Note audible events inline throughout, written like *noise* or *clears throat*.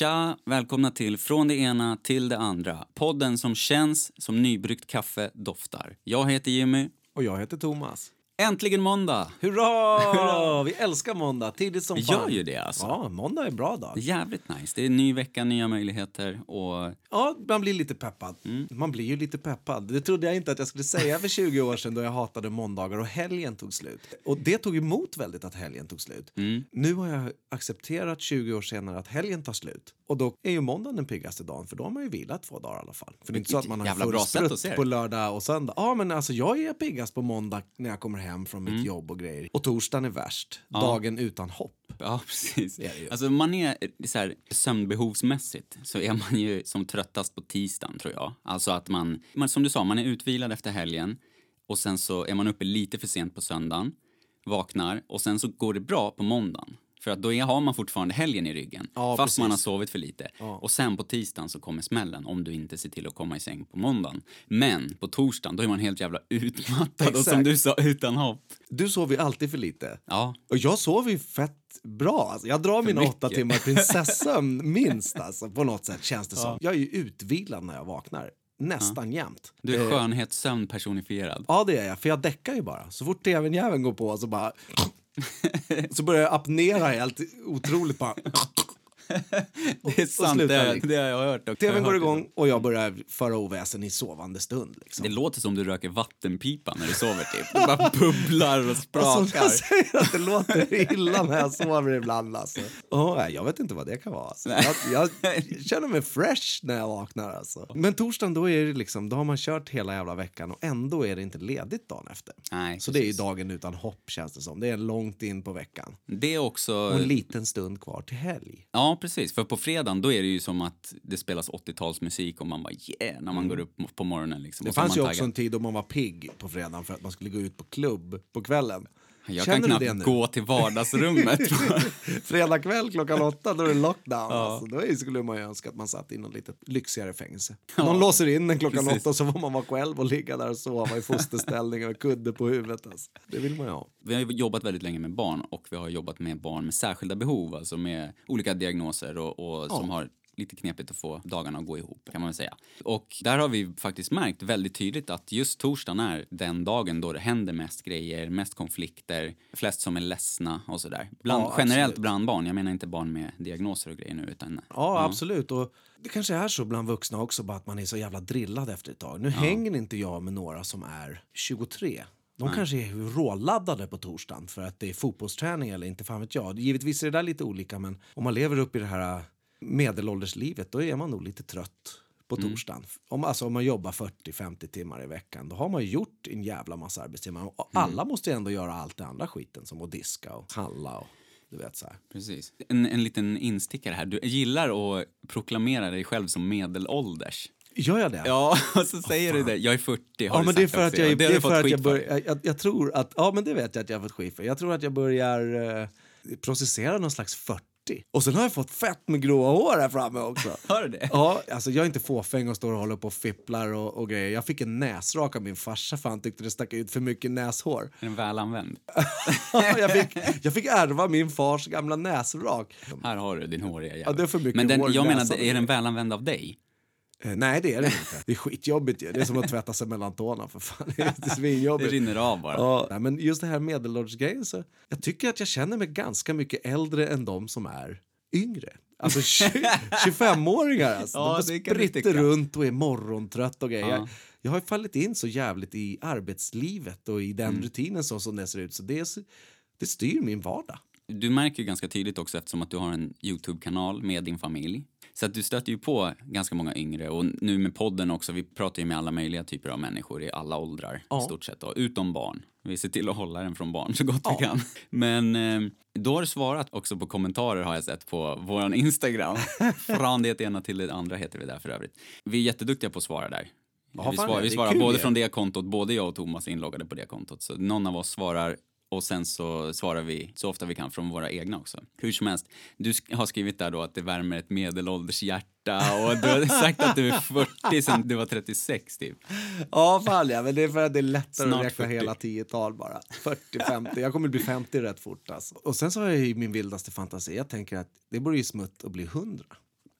Tja! Välkomna till Från det ena till det andra. Podden som känns som nybryggt kaffe doftar. Jag heter Jimmy. Och jag heter Thomas. Äntligen måndag! Hurra! Vi älskar måndag, tidigt som Vi fan. gör ju det alltså. Ja, måndag är en bra Det är dag. jävligt nice. Det är en ny vecka, nya möjligheter och Ja, man blir lite peppad. Mm. Man blir ju lite peppad. Det trodde jag inte att jag skulle säga för 20 år sedan då jag hatade måndagar och helgen tog slut. Och det tog emot väldigt att helgen tog slut. Mm. Nu har jag accepterat 20 år senare att helgen tar slut. Och då är ju måndagen den piggaste dagen för då har man ju vilat två dagar i alla fall. För det är inte så att man har full sprutt på lördag och söndag. Ja, men alltså jag är piggast på måndag när jag kommer hem från Mm. mitt jobb och grejer. Och torsdagen är värst. Dagen utan hopp. Ja, precis. Det det. Alltså man är så här, sömnbehovsmässigt så är man ju som tröttast på tisdagen tror jag. Alltså att man, man, som du sa, man är utvilad efter helgen och sen så är man uppe lite för sent på söndagen, vaknar och sen så går det bra på måndagen. För att då har man fortfarande helgen i ryggen, Ja, fast precis. man har sovit för lite. Och sen på tisdagen så kommer smällen om du inte ser till att komma i säng på måndagen. Men på torsdagen, då är man helt jävla utmattad och som du sa, utan hopp. Du sover ju alltid för lite. Ja, Och jag sover ju fett bra. Alltså, jag drar mina mycket. åtta timmar *laughs* prinsessömn minst alltså, på något sätt känns det som. Jag är ju utvilad när jag vaknar. Nästan jämt. du är Eh, skönhetssömn personifierad. Ja, det är jag. För jag däckar ju bara. Så fort tv-jäveln går på så bara så börjar jag apnera helt otroligt bara. *laughs* Det är sant, det, liksom. det har jag hört också. TVn går igång och jag börjar föra oväsen i sovande stund. Liksom. Det låter som du röker vattenpipa när du sover typ. Det bara bubblar och *laughs* Alltså, sprakar. jag säger att det låter *laughs* illa när jag sover ibland. Alltså. Oh, jag vet inte vad det kan vara. Alltså. Jag, jag känner mig fresh när jag vaknar. Alltså. Men torsdagen, då, är det liksom, då har man kört hela jävla veckan och ändå är det inte ledigt dagen efter. Nej, Så det är ju precis. dagen utan hopp känns det som. Det är långt in på veckan. Det är också... Och en liten stund kvar till helg. Ja, precis. För på fredagen då är det ju som att det spelas 80-talsmusik och man bara yeah när man går upp på morgonen. Liksom. Det fanns ju också en tid då man var pigg på fredagen för att man skulle gå ut på klubb på kvällen. Jag Känner kan knappt gå till vardagsrummet. *laughs* Fredag kväll klockan åtta, då är det lockdown. Alltså, då skulle man ju önska att man satt i något lite lyxigare fängelse. Någon låser in en klockan Precis. åtta och så får man vara själv och ligga där och sova i fosterställning med kudde på huvudet. Alltså. Det vill man ju ha. vi har jobbat väldigt länge med barn och vi har jobbat med barn med särskilda behov, alltså med olika diagnoser och, och som har lite knepigt att få dagarna att gå ihop kan man väl säga. Och där har vi faktiskt märkt väldigt tydligt att just torsdagen är den dagen då det händer mest grejer, mest konflikter, flest som är ledsna och sådär. Bland, Ja, generellt bland barn, jag menar inte barn med diagnoser och grejer nu utan Ja, absolut. Och det kanske är så bland vuxna också, bara att man är så jävla drillad efter ett tag. Nu hänger inte jag med några som är 23. De kanske är råladdade på torsdagen för att det är fotbollsträning eller inte fan vet jag. Givetvis är det där lite olika men om man lever upp i det här medelålderslivet då är man nog lite trött på torsdagen. Om, alltså om man jobbar 40-50 timmar i veckan då har man gjort en jävla massa arbetstimmar. Och alla måste ju ändå göra allt det andra skiten som att diska och handla och du vet så här. Precis. En, en liten instickare här. Du gillar att proklamera dig själv som medelålders. Gör jag det? Ja, *laughs* och så säger du det. Jag är 40 har Ja, men det är för att jag, det är för att jag, bör, jag, jag, jag tror att, ja men det vet jag att jag har fått skit för. Jag tror att jag börjar eh, processera någon slags 40. Och sen har jag fått fett med gråa hår här framme också. *laughs* Har du det? Ja, alltså jag är inte fåfäng och står och håller på och fipplar och, och grejer. Jag fick en näsrak av min farsa för han tyckte det stack ut för mycket näshår. Är den väl använd? *laughs* jag, fick, jag fick ärva min fars gamla näsrak. Här har du din håriga jävel. Ja, det är för mycket Men den, hår jag menar, är den väl använd av dig? Eh, nej, det är det inte. Det är skitjobbigt. Det är som att tvätta sig mellan tårna för fan. Det är *laughs* Det rinner av bara. Ja, nej, men just det här medelåldersgrejen så jag tycker att jag känner mig ganska mycket äldre än de som är yngre. Alltså 25-åringar *laughs* alltså. Ja, de spritter runt och är morgontrött och grejer. Ja. Jag, har fallit in så jävligt i arbetslivet och i den Mm. rutinen så som det ser ut så det, det styr min vardag. Du märker ju ganska tydligt också eftersom att du har en Youtube-kanal med din familj. Så att du stöter ju på ganska många yngre och nu med podden också, vi pratar ju med alla möjliga typer av människor i alla åldrar Ja. i stort sett då, utom barn. Vi ser till att hålla den från barn så gott vi kan. Men eh, då har du svarat också på kommentarer har jag sett på våran Instagram. *laughs* Från det ena till det andra heter vi där för övrigt. Vi är jätteduktiga på att svara där. Ja, vi svarar, det vi svarar både ju. från det kontot, både jag och Thomas är inloggade på det kontot. Så någon av oss svarar och sen så svarar vi så ofta vi kan från våra egna också. Hur som helst, du har skrivit där då att det värmer ett medelålders hjärta och du har sagt att du är 40 sen du var 36 typ. Ja, fan ja, men det är för att det är lättare Snart att räkna 40. hela tiotal bara. 40, 50. Jag kommer bli 50 rätt fort alltså. Och sen så har jag ju min vildaste fantasi. Jag tänker att det borde ju smutt att bli 100.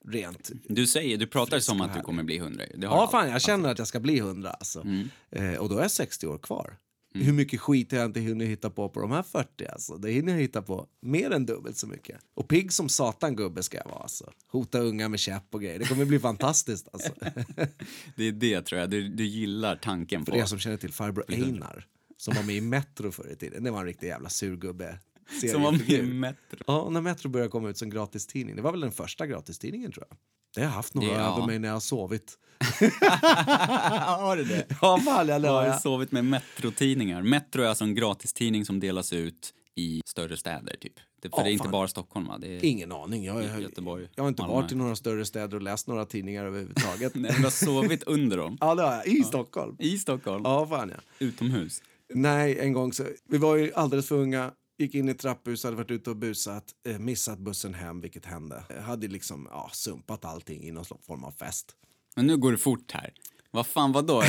Rent. Du säger, du pratar som att du kommer bli 100. Det har Ja, fan, jag känner att jag ska bli 100 alltså. Mm. Eh, och då är jag 60 år kvar. Hur mycket skit jag inte hunnit hitta på på de här 40 alltså. Det hinner jag hitta på mer än dubbelt så mycket. Och pigg som satan gubbe ska jag vara alltså. Hota unga med käpp och grejer. Det kommer bli fantastiskt alltså. *laughs* Det är det tror jag, du, du gillar tanken För på. er som känner till farbror Einar som var med i Metro förr i tiden. Det var en riktig jävla surgubbe. Som var med i. Metro. Ja, när Metro började komma ut som gratistidning. Det var väl den första gratistidningen tror jag. Det har jag haft några ja. över mig när jag har sovit. *laughs* Har du det? Ja, fan, jag Jag har lovar. sovit med Metro-tidningar. Metro är alltså en gratistidning som delas ut i större städer typ. Det, för Ja, det är inte fan. bara Stockholm va? Ingen aning. Jag, jag, Göteborg, jag har inte Malmö. varit i några större städer och läst några tidningar överhuvudtaget. *laughs* Nej, du har sovit under dem. ja, det har jag. I Stockholm. I Stockholm. Ja, fan ja. Utomhus. Nej, en gång så... Vi var ju alldeles för unga. Gick in i ett trapphus, hade varit ute och busat, eh, missat bussen hem, vilket hände. Jag hade liksom ja, sumpat allting i någon form av fest. Men nu går det fort här. Vad fan, vadå? *laughs*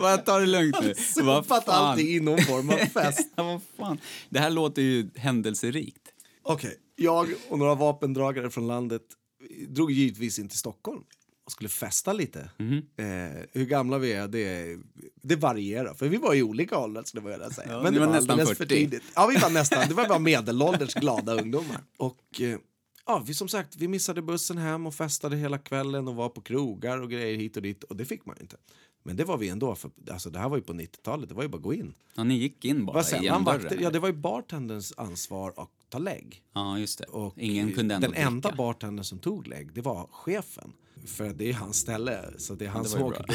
Vad ta det lugnt nu. Vad Sumpat allting i någon form av fest. *laughs* Vad fan. Det här låter ju händelserikt. Okej, jag och några vapendragare från landet drog givetvis in till Stockholm och skulle festa lite. Eh, hur gamla vi är, det, det varierar. För vi var i olika åldrar, var jag säga. Ja, Men det var nästan alldeles 40. För tidigt. Ja, vi var nästan. Det var bara *laughs* medelålders glada ungdomar. Och eh, ja, vi som sagt, vi missade bussen hem och festade hela kvällen och var på krogar och grejer hit och dit. Och det fick man inte. Men det var vi ändå, för alltså, det här var ju på 90-talet, det var ju bara gå in. Ja, ni gick in bara var genom dörren. vakter, ja det var ju bartenderns ansvar att ta lägg. Ja, just det. Och Ingen kunde ändå Den enda dricka. bartendern som tog lägg, det var chefen. För det är hans ställe, så det är han som åker på.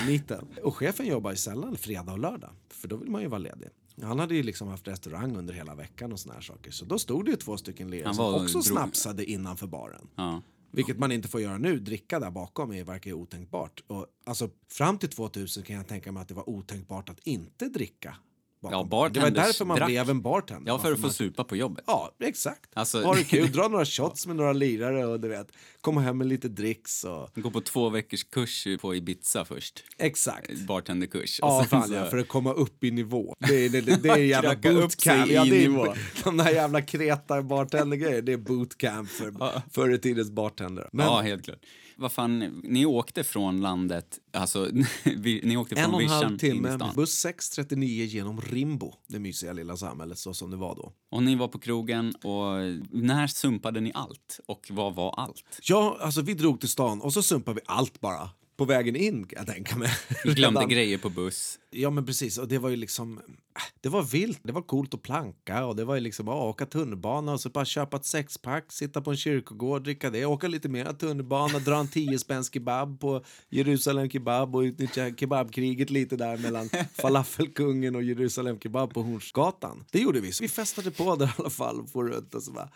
Och chefen jobbar ju sällan fredag och lördag, för då vill man ju vara ledig. Han hade ju liksom haft restaurang under hela veckan och såna här saker. Så då stod det ju två stycken lirare som också drog- snapsade innanför baren. Ja. Vilket man inte får göra nu. Dricka där bakom är, verkar ju otänkbart. Och, alltså, fram till 2000 kan jag tänka mig att det var otänkbart att inte dricka. Bakom Ja, det var därför man drack. blev en bartender. ja, för att få man- supa på jobbet. Ja, exakt. Alltså- Ha det kul, dra några *laughs* shots med några lirare och du vet, komma hem med lite dricks och... Gå på två veckors kurs på Ibiza först. Exakt. Bartenderkurs. Ja, fan så- ja, för att komma upp i nivå. Det är, det, det, det är *laughs* jävla bootcamp. Ja, det är, de där jävla kreta bartendergrejer, det är bootcamp för förr i tidens bartender. Men Ja, helt klart. Vad fan, ni åkte från landet, alltså *laughs* ni åkte en från och en halv timme, stan. buss 639 genom Rimbo, det mysiga lilla samhället så som det var då. Och ni var på krogen och när sumpade ni allt? Och vad var allt? Ja, alltså vi drog till stan och så sumpade vi allt bara. På vägen in kan jag tänka mig. Ni glömde grejer på buss. Ja men precis, och det var ju liksom, äh, det var vilt, det var coolt att planka och det var ju liksom ja, åka tunnelbana och så bara köpa ett sexpack, sitta på en kyrkogård, dricka det, åka lite mer tunnelbana, dra en 10 spänns kebab på Jerusalem kebab och utnyttja kebabkriget lite där mellan *laughs* falafelkungen och Jerusalem kebab på Hornsgatan. Det gjorde vi, så vi festade på där i alla fall och for runt och så bara,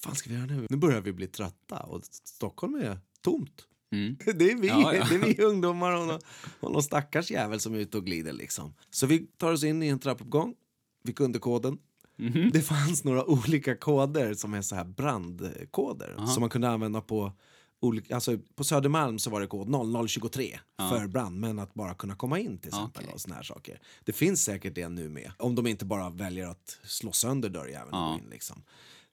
fan ska vi göra nu? Nu börjar vi bli trötta och Stockholm är tomt. Mm. *laughs* Det är vi, Ja, ja. det är vi ungdomar och någon, och någon stackars jävel som är ute och glider. Liksom. Så vi tar oss in i en trappuppgång. Vi kunde koden. Mhm. Det fanns några olika koder som är så här brandkoder som man kunde använda på olika, alltså på Södermalm så var det kod 0023 för brandmän att bara kunna komma in till exempel. Okej. Och såna här saker. Det finns säkert det nu med. Om de inte bara väljer att slå sönder dörrjäveln och Ja. in. Liksom.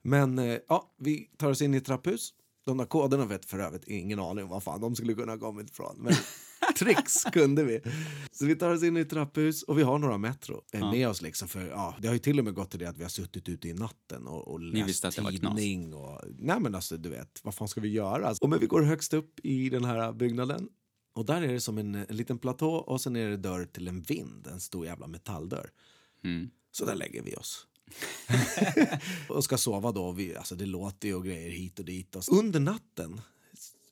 Men eh, ja, vi tar oss in i ett trapphus. De där koderna vet för övrigt ingen aning om vad fan de skulle kunna ha kommit ifrån. Men *laughs* tricks kunde vi. Så vi tar oss in i ett trapphus och vi har några Metro eh, med oss. Liksom för, ja, det har ju till och med gått till det att vi har suttit ute i natten och, och läst var tidning. Och, nej men alltså du vet, vad fan ska vi göra? Och men vi går högst upp i den här byggnaden. Och där är det som en, en liten platå och sen är det dörr till en vind, en stor jävla metalldörr. Mm. Så där lägger vi oss. *laughs* och ska sova då. Vi, alltså det låter ju och grejer hit och dit. Och under natten,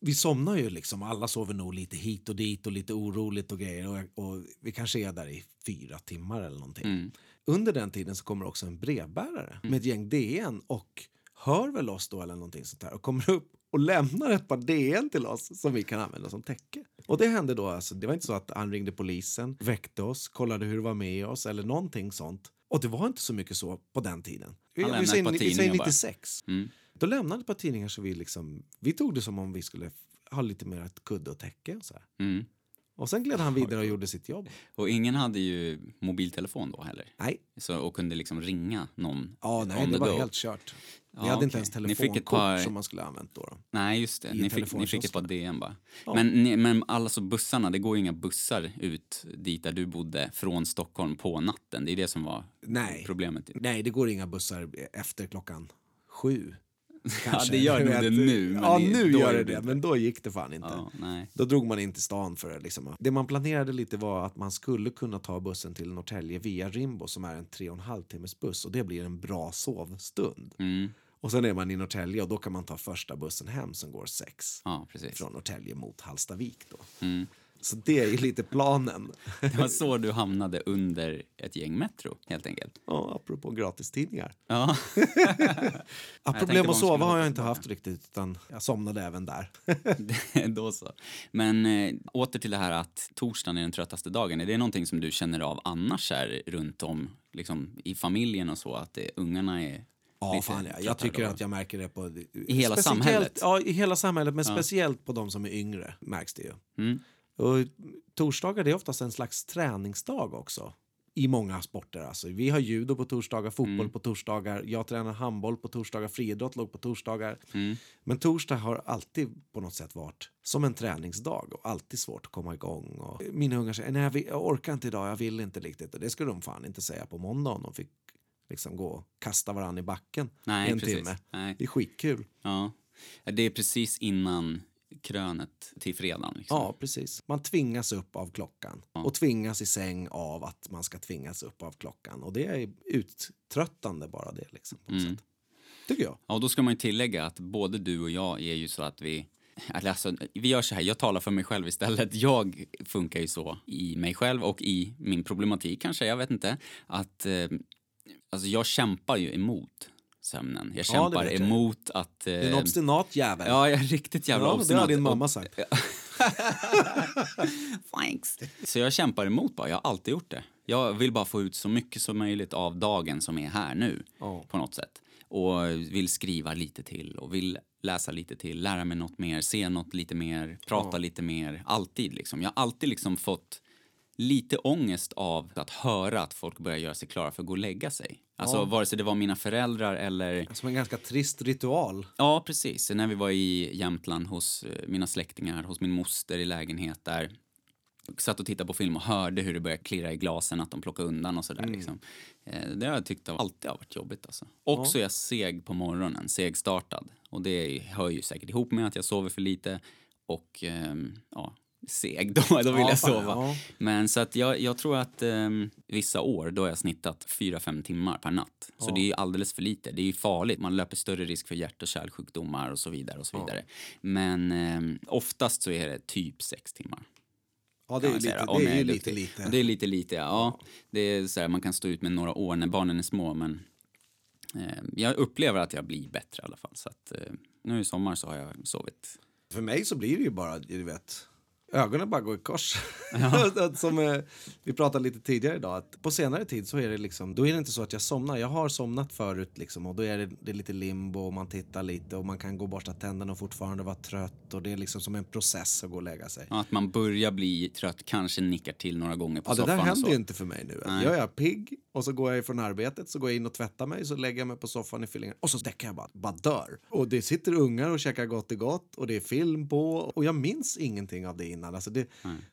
vi somnar ju liksom. Alla sover nog lite hit och dit och lite oroligt och grejer. Och, och vi kanske är där i fyra timmar eller någonting. Mm. Under den tiden så kommer också en brevbärare med ett gäng DN och hör väl oss då eller någonting sånt där och kommer upp och lämnar ett par DN till oss som vi kan använda som täcke. Och det hände då, alltså, det var inte så att han ringde polisen, väckte oss, kollade hur det var med oss eller någonting sånt. Och det var inte så mycket så på den tiden. Vi, lämnade vi, ett säger, vi säger tidningar bara. 96. Mm. Då lämnade ett par tidningar så vi liksom, vi tog det som om vi skulle ha lite mer ett kudde och täcke och så. Mm. Och sen gled han vidare och gjorde sitt jobb. Och ingen hade ju mobiltelefon då heller. Nej, Så, och kunde liksom ringa någon ja, nej det var go. helt kört. Vi Ja, hade inte okej. ens telefonkort par- som man skulle ha använt då. då. Nej, just det. Ni fick, ni fick ett par. DM bara. Ja. Men, ni, men alltså bussarna, det går ju inga bussar ut dit där du bodde från Stockholm på natten. Det är det som var Nej. problemet. Nej, det går inga bussar efter klockan sju. *laughs* Ja, det gör nog det nu. Ja, det- nu gör det det, inte. men då gick det fan inte. Ja. Då drog man in till stan för det. Liksom. Det man planerade lite var att man skulle kunna ta bussen till Norrtälje via Rimbo som är en tre och en halv timmes buss och det blir en bra sovstund. Mm. Och sen är man i Norrtälje och då kan man ta första bussen hem som går sex Ja, från Norrtälje mot Hallstavik då. Mm. Så det är ju lite planen. *laughs* Det var så du hamnade under ett gäng Metro, helt enkelt. Ja, apropå gratistidningar. Ja, *laughs* problem att sova har jag inte haft riktigt utan jag somnade även där. *laughs* då så. Men eh, åter till det här att torsdagen är den tröttaste dagen. Är det någonting som du känner av annars här runt om, liksom i familjen och så, att det, ungarna är Ja, fan, ja. Jag tycker då? att jag märker det på... I hela samhället? Ja, i hela samhället, men Ja. speciellt på de som är yngre märks det ju. Mm. Och torsdagar är oftast en slags träningsdag också. I många sporter. Alltså. Vi har judo på torsdagar, fotboll Mm. på torsdagar, jag tränar handboll på torsdagar, friidrott låg på torsdagar. Mm. Men torsdag har alltid på något sätt varit som en träningsdag och alltid svårt att komma igång. Och mina ungar säger nej jag, vill, jag orkar inte idag, jag vill inte riktigt. Och det skulle de fan inte säga på måndag om de fick liksom gå och kasta varandra i backen Nej, en precis. timme. Nej. Det är skitkul. Ja. Det är precis innan krönet till fredagen. Liksom. Ja, precis. Man tvingas upp av klockan Ja. och tvingas i säng av att man ska tvingas upp av klockan. Och det är uttröttande bara det liksom. På Mm. sätt. Tycker jag. Ja, och då ska man ju tillägga att både du och jag är ju så att vi Alltså, vi gör så här, jag talar för mig själv istället. Jag funkar ju så i mig själv och i min problematik kanske, jag vet inte. Att, eh, alltså jag kämpar ju emot sömnen. Jag Ja, kämpar jag. emot att... Eh, Det är en obstinat jävel. Ja, jag är riktigt jävla Ja, det har obstinat. din mamma sagt. *laughs* Thanks. Så jag kämpar emot bara, jag har alltid gjort det. Jag vill bara få ut så mycket som möjligt av dagen som är här nu Ja. på något sätt. Och vill skriva lite till och vill läsa lite till, lära mig något mer, se något lite mer, prata Ja. lite mer. Alltid liksom. Jag har alltid liksom fått lite ångest av att höra att folk börjar göra sig klara för att gå och lägga sig. Alltså Ja. vare sig det var mina föräldrar eller Som en ganska trist ritual. Ja, precis. När vi var i Jämtland hos eh, mina släktingar, hos min moster i lägenhet där. Satt och tittade på film och hörde hur det började klirra i glasen, att de plockade undan och sådär. Liksom. Eh, Det har jag tyckt alltid har varit jobbigt. Alltså. Och Ja. så är jag seg på morgonen, segstartad. Och det hör ju säkert ihop med att jag sover för lite och ehm, ja, seg. Då, då vill Ja, jag sova. ja. Men så att jag, jag tror att ehm, vissa år då har jag snittat 4-5 timmar per natt. Så Ja. det är ju alldeles för lite. Det är ju farligt. Man löper större risk för hjärt och kärlsjukdomar och så vidare. och så vidare. Men ehm, oftast så är det typ 6 timmar. Ja, det är, lite, det Om är ju lite lite. Det är lite lite, ja. ja. Det är så här, man kan stå ut med några år när barnen är små, men eh, jag upplever att jag blir bättre i alla fall. Så att, eh, nu i sommar så har jag sovit. För mig så blir det ju bara, du vet, ögonen bara går i kors. *laughs* Som eh, vi pratade lite tidigare idag, att på senare tid så är det liksom, då är det inte så att jag somnar. Jag har somnat förut liksom och då är det, det är lite limbo och man tittar lite och man kan gå och borsta tänderna och fortfarande vara trött och det är liksom som en process att gå och lägga sig. Ja, Att man börjar bli trött, kanske nickar till några gånger på Ja, det soffan. där och händer ju inte för mig nu. Nej. Jag är pigg och så går jag ifrån arbetet, så går jag in och tvättar mig, så lägger jag mig på soffan i fyllningen och så däckar jag bara, bara dör. Och det sitter ungar och käkar gott i gott och det är film på och jag minns ingenting av det innan. Alltså det,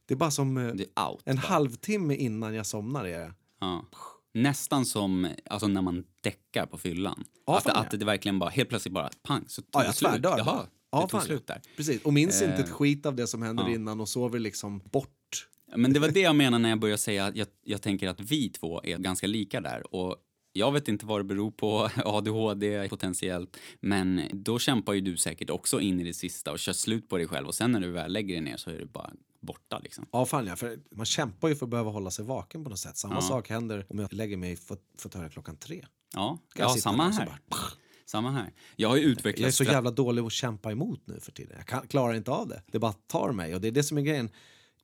det är bara som eh, är out. en bara. halvtimme innan jag somnar. Är. Ja. Nästan som alltså, när man däckar på fyllan. Ja, att, att det verkligen bara helt plötsligt bara pang så tog Ja, jag slut. tvärdör. Jaha, Ja, det tog slut där. Precis, och minns inte ett Eh, skit av det som händer ja. innan och sover liksom bort. Men det var det jag menade när jag började säga att jag, jag tänker att vi två är ganska lika där. Och jag vet inte vad det beror på, *laughs* ADHD potentiellt, men då kämpar ju du säkert också in i det sista och kör slut på dig själv och sen när du väl lägger dig ner så är du bara borta liksom. Ja, fan ja, för man kämpar ju för att behöva hålla sig vaken på något sätt. Samma Ja. sak händer om jag lägger mig i fot- fåtöljen klockan tre. Ja, ja samma här. bara- Samma här. Jag har ju utvecklat... Jag är så jävla dålig att kämpa emot nu för tiden. Jag kan, klarar inte av det. Det bara tar mig. Och det är det som är grejen.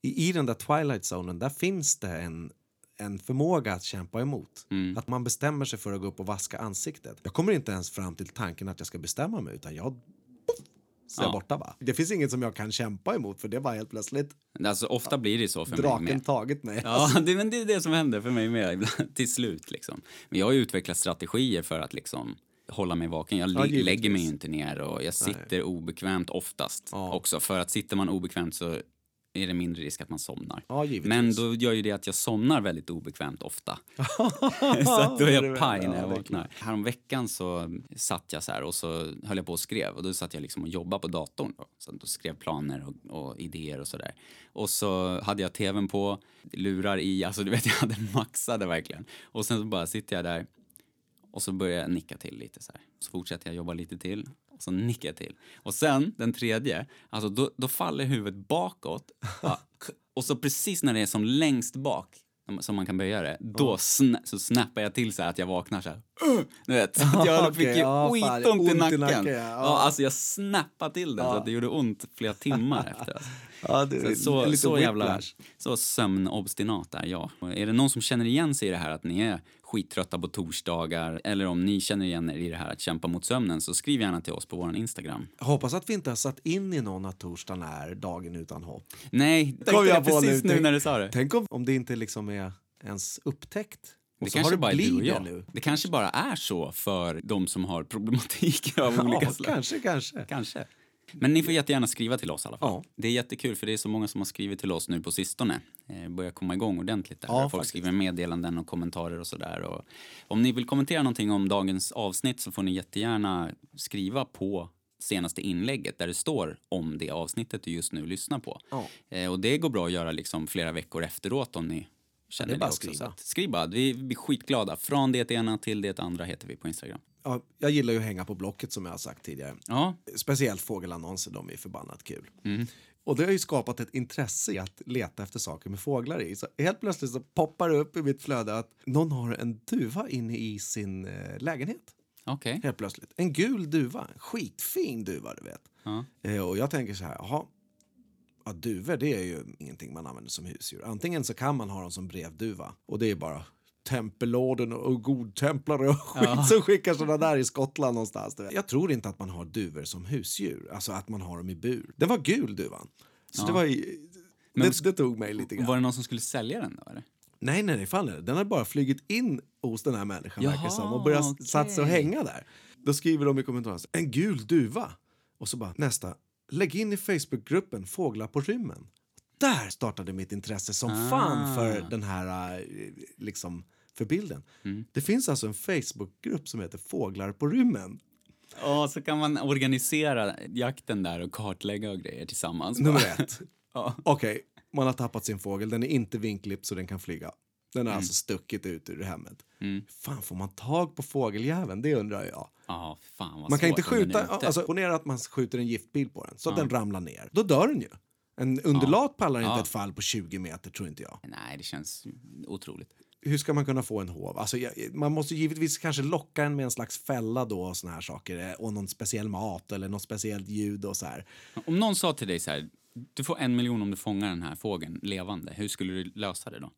I, i den där twilight zonen, där finns det en, en förmåga att kämpa emot. Mm. Att man bestämmer sig för att gå upp och vaska ansiktet. Jag kommer inte ens fram till tanken att jag ska bestämma mig, utan jag så jag borta bara. Det finns inget som jag kan kämpa emot för det var helt plötsligt Alltså ofta blir det så för mig draken med. tagit mig. Ja, *laughs* det, men det är det som händer för mig med ibland, till slut liksom. Men jag har utvecklat strategier för att liksom hålla mig vaken. Jag Ja, lägger mig ju inte ner och jag sitter obekvämt oftast Ja. också. För att sitter man obekvämt så är det mindre risk att man somnar. Ja. Men då gör ju det att jag somnar väldigt obekvämt ofta. *laughs* så att då är jag paj när jag vaknar. Häromveckan så satt jag så här och så höll jag på och skrev och då satt jag liksom och jobbade på datorn. Då. Så då skrev planer och, och idéer och sådär. Och så hade jag tvn på, lurar i, alltså du vet jag hade maxade verkligen. Och sen så bara sitter jag där och så börjar jag nicka till lite så här. Så fortsätter jag jobba lite till och så nickar jag till. Och sen den tredje, alltså då, då faller huvudet bakåt. Bara, och så precis när det är som längst bak som man kan böja det, då sna så snappar jag till så att jag vaknar så här. "Ugh!" Du vet, så att jag *laughs* fick ju ja, skitont i nacken. nacken, ja. ja. alltså jag snappade till det så att det gjorde ont flera timmar efter. Alltså. *laughs* Ja, det Så, så, lite så jävla så sömnobstinat är jag. Är det någon som känner igen sig i det här att ni är skittrötta på torsdagar eller om ni känner igen er i det här att kämpa mot sömnen så skriv gärna till oss på vår Instagram. Jag hoppas att vi inte har satt in i någon att torsdagen är dagen utan hopp. Nej, Kom jag på precis nu. nu när du sa det. Tänk om, om det inte liksom är ens upptäckt. Det kanske bara är du nu. Det kanske bara är så för de som har problematik av olika Ja, slag. kanske, kanske. Kanske. Men ni får jättegärna skriva till oss i alla fall. Ja. Det är jättekul för det är så många som har skrivit till oss nu på sistone. Eh, börjar komma igång ordentligt där. Ja, Folk faktiskt. skriver meddelanden och kommentarer och sådär. Och Om ni vill kommentera någonting om dagens avsnitt så får ni jättegärna skriva på senaste inlägget där det står om det avsnittet du just nu lyssnar på. Ja. Eh, och det går bra att göra liksom flera veckor efteråt om ni känner det är bara också. skriva. att, skriv bara, vi blir skitglada. Från det ena till det andra heter vi på Instagram. Ja, jag gillar ju att hänga på Blocket som jag har sagt tidigare. Ja, Speciellt fågelannonser, de är förbannat kul. Mm. Och det har ju skapat ett intresse i att leta efter saker med fåglar i. Så helt plötsligt så poppar det upp i mitt flöde att någon har en duva inne i sin eh, lägenhet. okej. Helt plötsligt. En gul duva. En skitfin duva, du vet. Ja. Eh, och jag tänker så här, jaha. Ja, duvor, det är ju ingenting man använder som husdjur. Antingen så kan man ha dem som brevduva och det är bara tempelorden och godtemplare och *laughs* skit som skickar sådana där i Skottland någonstans. Jag tror inte att man har duvor som husdjur, alltså att man har dem i bur. Den var gul duvan. Så det var Men- det, det tog mig lite grann. Var det någon som skulle sälja den då eller? Nej, nej, nej, fan. Den har bara flugit in hos den här människan Jaha, som, och börjat okej. satt sig och hänga där. Då skriver de i kommentarerna en gul duva. Och så bara nästa, lägg in i Facebookgruppen Fåglar på rymmen. Där startade mitt intresse som Ah. fan för den här eh, liksom för bilden. Mm. Det finns alltså en Facebookgrupp som heter Fåglar på rymmen. Ja, så kan man organisera jakten där och kartlägga och grejer tillsammans. Nummer ett. *laughs* Ja. Okej, man har tappat sin fågel. Den är inte vinklippt så den kan flyga. Den har Mm. alltså stuckit ut ur hemmet. Fan, får man tag på fågeljäveln? Det undrar jag. Ja, fan vad Man kan inte skjuta, alltså ponera att man skjuter en giftpil på den så att den ramlar ner. Då dör den ju. En undulat pallar inte Ja. ett fall på 20 meter tror inte jag. Nej, det känns otroligt. Hur ska man kunna få en hov? Alltså, man måste givetvis kanske locka den med en slags fälla då och såna här saker. eh, Och någon speciell mat eller något speciellt ljud och så här. Om någon sa till dig så här, du får en miljon om du fångar den här fågeln levande, hur skulle du lösa det då?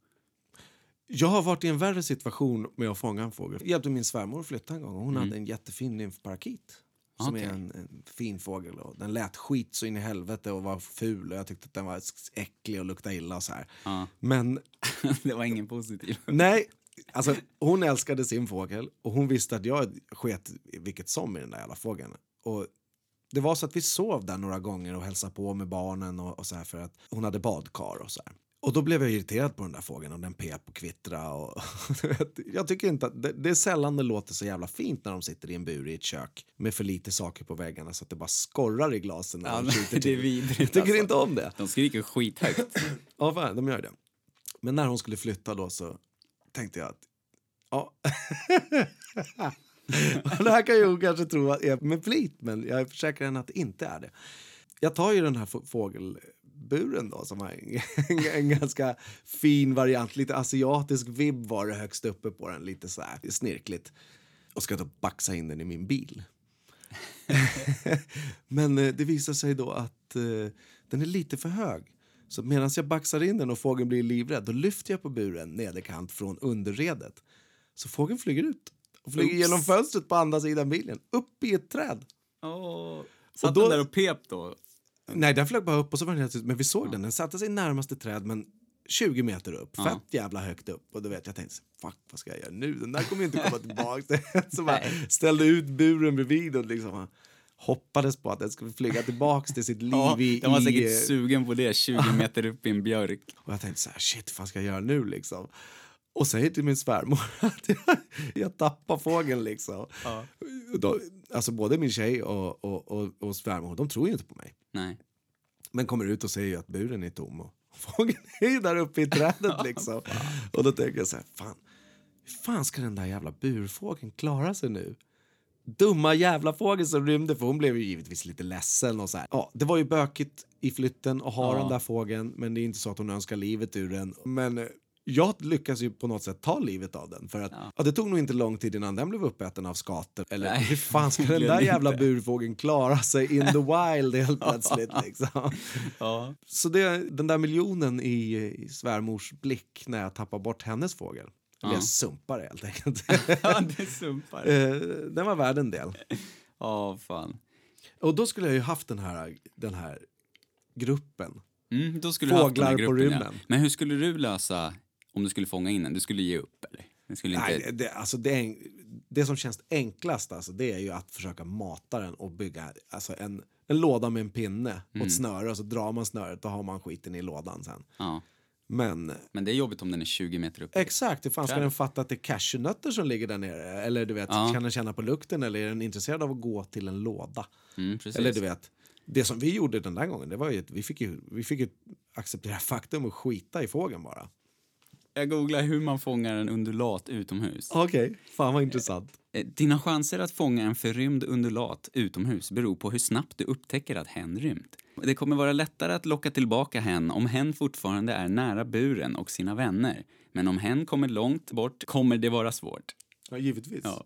Jag har varit i en värre situation med att fånga en fågel. Jag hjälpte min svärmor att flytta en gång och hon hade en jättefin nymfparakit. Som Okej. är en, en fin fågel. Och den lät skit så in i helvete och var ful. Och jag tyckte att den var äcklig och luktade illa så här. Ja. Men *laughs* det var ingen positiv. nej, alltså hon älskade sin fågel och hon visste att jag sket vilket som i den där jävla fågeln. Och det var så att vi sov där några gånger och hälsade på med barnen och, och så här för att hon hade badkar och så här. Och då blev jag irriterad på den där fågeln och den pep och kvittra och *laughs* jag tycker inte att det, det är sällan det låter så jävla fint när de sitter i en bur i ett kök med för lite saker på väggarna så att det bara skorrar i glasen när Ja, de *laughs* det är vidrigt, Jag tycker alltså. inte om det. De skriker skithögt. *clears throat* Ja, fan, de gör det. Men när hon skulle flytta då så tänkte jag att ja. *laughs* Det här kan jag kanske tro att är med flit, men jag försäkrar henne att det inte är det. Jag tar ju den här få- fågelburen då som har en, en ganska fin variant, lite asiatisk vibb var det högst uppe på den, lite så här snirkligt. Och ska då baxa in den i min bil. *laughs* Men eh, det visar sig då att eh, den är lite för hög. Så medan jag baxar in den och fågeln blir livrädd, då lyfter jag på buren nederkant från underredet. Så fågeln flyger ut och flyger Oops. genom fönstret på andra sidan bilen, upp i ett träd. Åh. Satt då- den där och pep då? Nej, den flög bara upp och så var den helt. Men vi såg den. Den satte sig närmaste träd men 20 meter upp. Fett jävla högt upp. Och då vet jag, jag tänkte, fuck vad ska jag göra nu? Den där kommer inte komma *laughs* tillbaka. *laughs* så bara ställde ut buren bredvid och liksom hoppades på att den skulle flyga tillbaks till sitt liv Ja, i... den var i, säkert sugen på det, 20 *laughs* meter upp i en björk. Och jag tänkte så här, shit, vad ska jag göra nu liksom? Och säger till min svärmor att jag, jag tappar fågeln liksom. Och Då, alltså både min tjej och, och, och, och svärmor, de tror inte på mig. Nej. Men kommer ut och säger ju att buren är tom och *laughs* fågeln är ju där uppe i trädet *laughs* liksom. och då tänker jag så här, fan, hur fan ska den där jävla burfågeln klara sig nu? Dumma jävla fågel som rymde, för hon blev ju givetvis lite ledsen och så här. Ja, det var ju bökigt i flytten att ha Ja. den där fågeln, men det är inte så att hon önskar livet ur den. Men eh, jag lyckas ju på något sätt ta livet av den. För att, ja. det tog nog inte lång tid innan den blev uppäten av skator. Eller Nej, hur fan ska *laughs* den där jävla inte. burfågeln klara sig in the wild helt *laughs* plötsligt liksom? *laughs* Ja. Så det, den där miljonen i, i svärmors blick när jag tappar bort hennes fågel, eller Ja. jag sumpar helt enkelt. ja, det sumpar. Eh, den var värd en del. Ja, fan. Och då skulle jag ju haft den här, den här gruppen. Mm, Fåglar på gruppen, ja. rymmen. Men hur skulle du lösa om du skulle fånga in den? Du skulle ge upp, eller? Du skulle inte... Nej, det, alltså det, är, det som känns enklast alltså, det är ju att försöka mata den och bygga alltså en, en låda med en pinne och Mm. ett snöre och så drar man snöret och har man skiten i lådan sen. Ja. Men Men det är jobbigt om den är 20 meter upp. Exakt, hur fan ska den fatta att det är cashewnötter som ligger där nere? Eller du vet, Ja. kan den känna på lukten eller är den intresserad av att gå till en låda? Mm. Eller du vet, det som vi gjorde den där gången, det var ju att vi fick ju, vi fick ju acceptera faktum och skita i fågeln bara. Jag googlar hur man fångar en undulat utomhus. Okej, fan vad intressant. Eh, Dina chanser att fånga en förrymd undulat utomhus beror på hur snabbt du upptäcker att hen rymt. Det kommer vara lättare att locka tillbaka hen om hen fortfarande är nära buren och sina vänner. Men om hen kommer långt bort kommer det vara svårt. Ja, givetvis. Ja.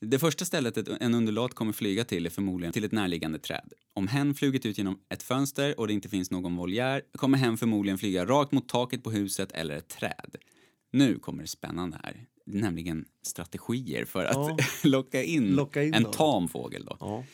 Det första stället en undulat kommer flyga till är förmodligen till ett närliggande träd. Om hen flugit ut genom ett fönster och det inte finns någon voljär kommer hen förmodligen flyga rakt mot taket på huset eller ett träd. Nu kommer det spännande här, nämligen strategier för att Ja. *laughs* locka, in Locka in en dem. tam fågel. Då. Ja.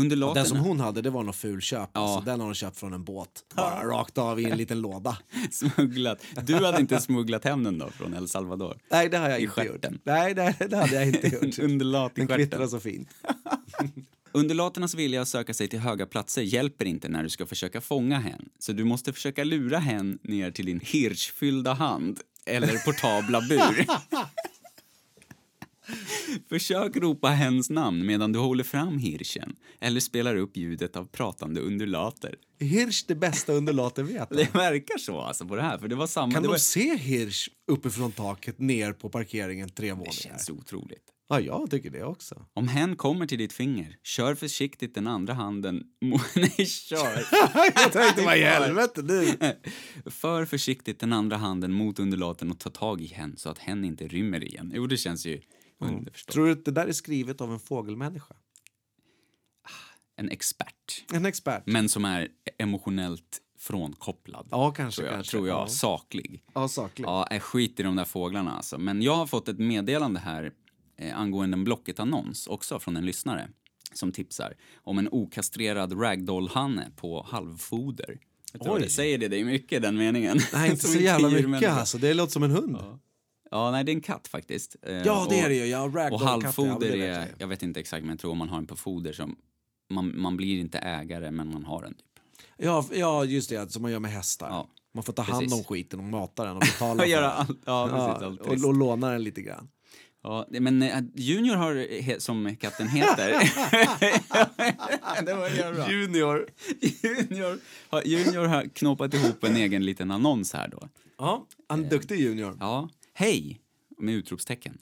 Undulaten, Den som hon hade, det var något fulköp. Ja. Alltså, den har hon köpt från en båt. Bara rakt av i en liten låda. *laughs* smugglat. Du hade inte smugglat hem den då från El Salvador? Nej, det har jag I inte gjort. stjärten. Nej, det, det hade jag inte *laughs* gjort. Undulat i Den stjärten. kvittrar så fint. *laughs* Undulaternas vilja att söka sig till höga platser hjälper inte när du ska försöka fånga hen. Så du måste försöka lura hen ner till din hirschfyllda hand eller portabla bur. Försök ropa hens namn medan du håller fram hirschen eller spelar upp ljudet av pratande undulater. Hirsch, det bästa undulaten vet. Det verkar så alltså på det här, för det var samma... Kan det, de var, se Hirsch uppifrån taket ner på parkeringen tre det våningar? känns otroligt. Ja, jag tycker det också. Om hen kommer till ditt finger, kör försiktigt den andra handen... *laughs* Nej, kör! *laughs* jag tänkte, vad i helvete nu? *laughs* För försiktigt den andra handen mot undulaten och ta tag i hen så att hen inte rymmer igen. Jo, det känns ju underförstått. Tror du att det där är skrivet av en fågelmänniska? En expert, En expert? men som är emotionellt frånkopplad. Ja, kanske. tror jag, kanske. tror jag. Ja, Saklig. ja saklig. Ja, jag skit i de där fåglarna alltså. Men jag har fått ett meddelande här eh, angående en Blocket-annons också från en lyssnare som tipsar om en okastrerad ragdoll-hanne på halvfoder. Du vad Oj. det säger det dig mycket, den meningen? Nej, *laughs* inte så jävla mycket djurmänniska. alltså. Det låter som en hund. Ja. Ja, nej, det är en katt faktiskt. Eh, Ja, det och- är det ju. Ja, ragdoll Och halvfoder är, jag jag vet inte exakt, men jag tror om man har den på foder som, man, man blir inte ägare, men man har den typ. Ja, ja, just det. Som man gör med hästar. Ja, Man får ta hand om precis. skiten och mata den och betala *laughs* Och för den. allt, ja, precis, Ja, allt och, och låna den lite grann. Ja, men eh, Junior har, he, som katten heter... *laughs* det var bra. Junior. Junior, har, Junior har knåpat ihop en egen liten annons här då. Ja, han är duktig Junior. Ja, hej, med utropstecken.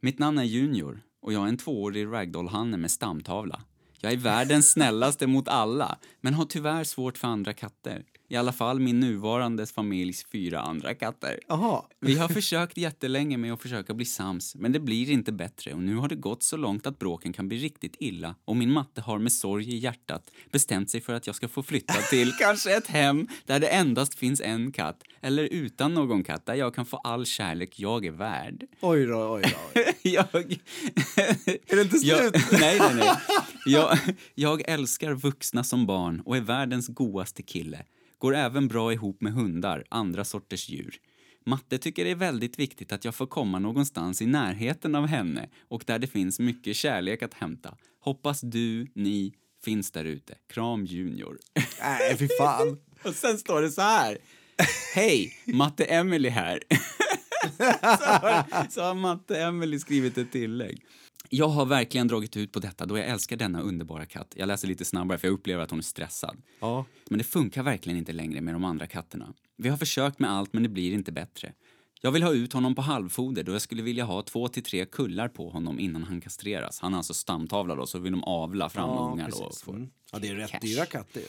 Mitt namn är Junior och jag är en tvåårig ragdoll-hanne med stamtavla. Jag är världens *laughs* snällaste mot alla, men har tyvärr svårt för andra katter. I alla fall min nuvarande familjs fyra andra katter. Jaha. Vi har försökt jättelänge med att försöka bli sams, men det blir inte bättre och nu har det gått så långt att bråken kan bli riktigt illa och min matte har med sorg i hjärtat bestämt sig för att jag ska få flytta till *laughs* kanske ett hem där det endast finns en katt eller utan någon katt där jag kan få all kärlek jag är värd. Oj då, oj då. *laughs* Jag... Är det inte slut? Jag, *laughs* nej, nej, nej. Jag, jag älskar vuxna som barn och är världens godaste kille. Går även bra ihop med hundar, andra sorters djur. Matte tycker det är väldigt viktigt att jag får komma någonstans i närheten av henne och där det finns mycket kärlek att hämta. Hoppas du, ni, finns där ute. Kram Junior. *laughs* Nej, fy fan. Och sen står det så här. Hej, Matte Emily här. *laughs* så, har, så har Matte Emily skrivit ett tillägg. Jag har verkligen dragit ut på detta då jag älskar denna underbara katt. Jag läser lite snabbare för jag upplever att hon är stressad. Ja. Men det funkar verkligen inte längre med de andra katterna. Vi har försökt med allt men det blir inte bättre. Jag vill ha ut honom på halvfoder då jag skulle vilja ha två till tre kullar på honom innan han kastreras. Han är alltså stamtavla då, så vill de avla fram ungar då. få Mm. Ja, det är rätt cash. dyra katter.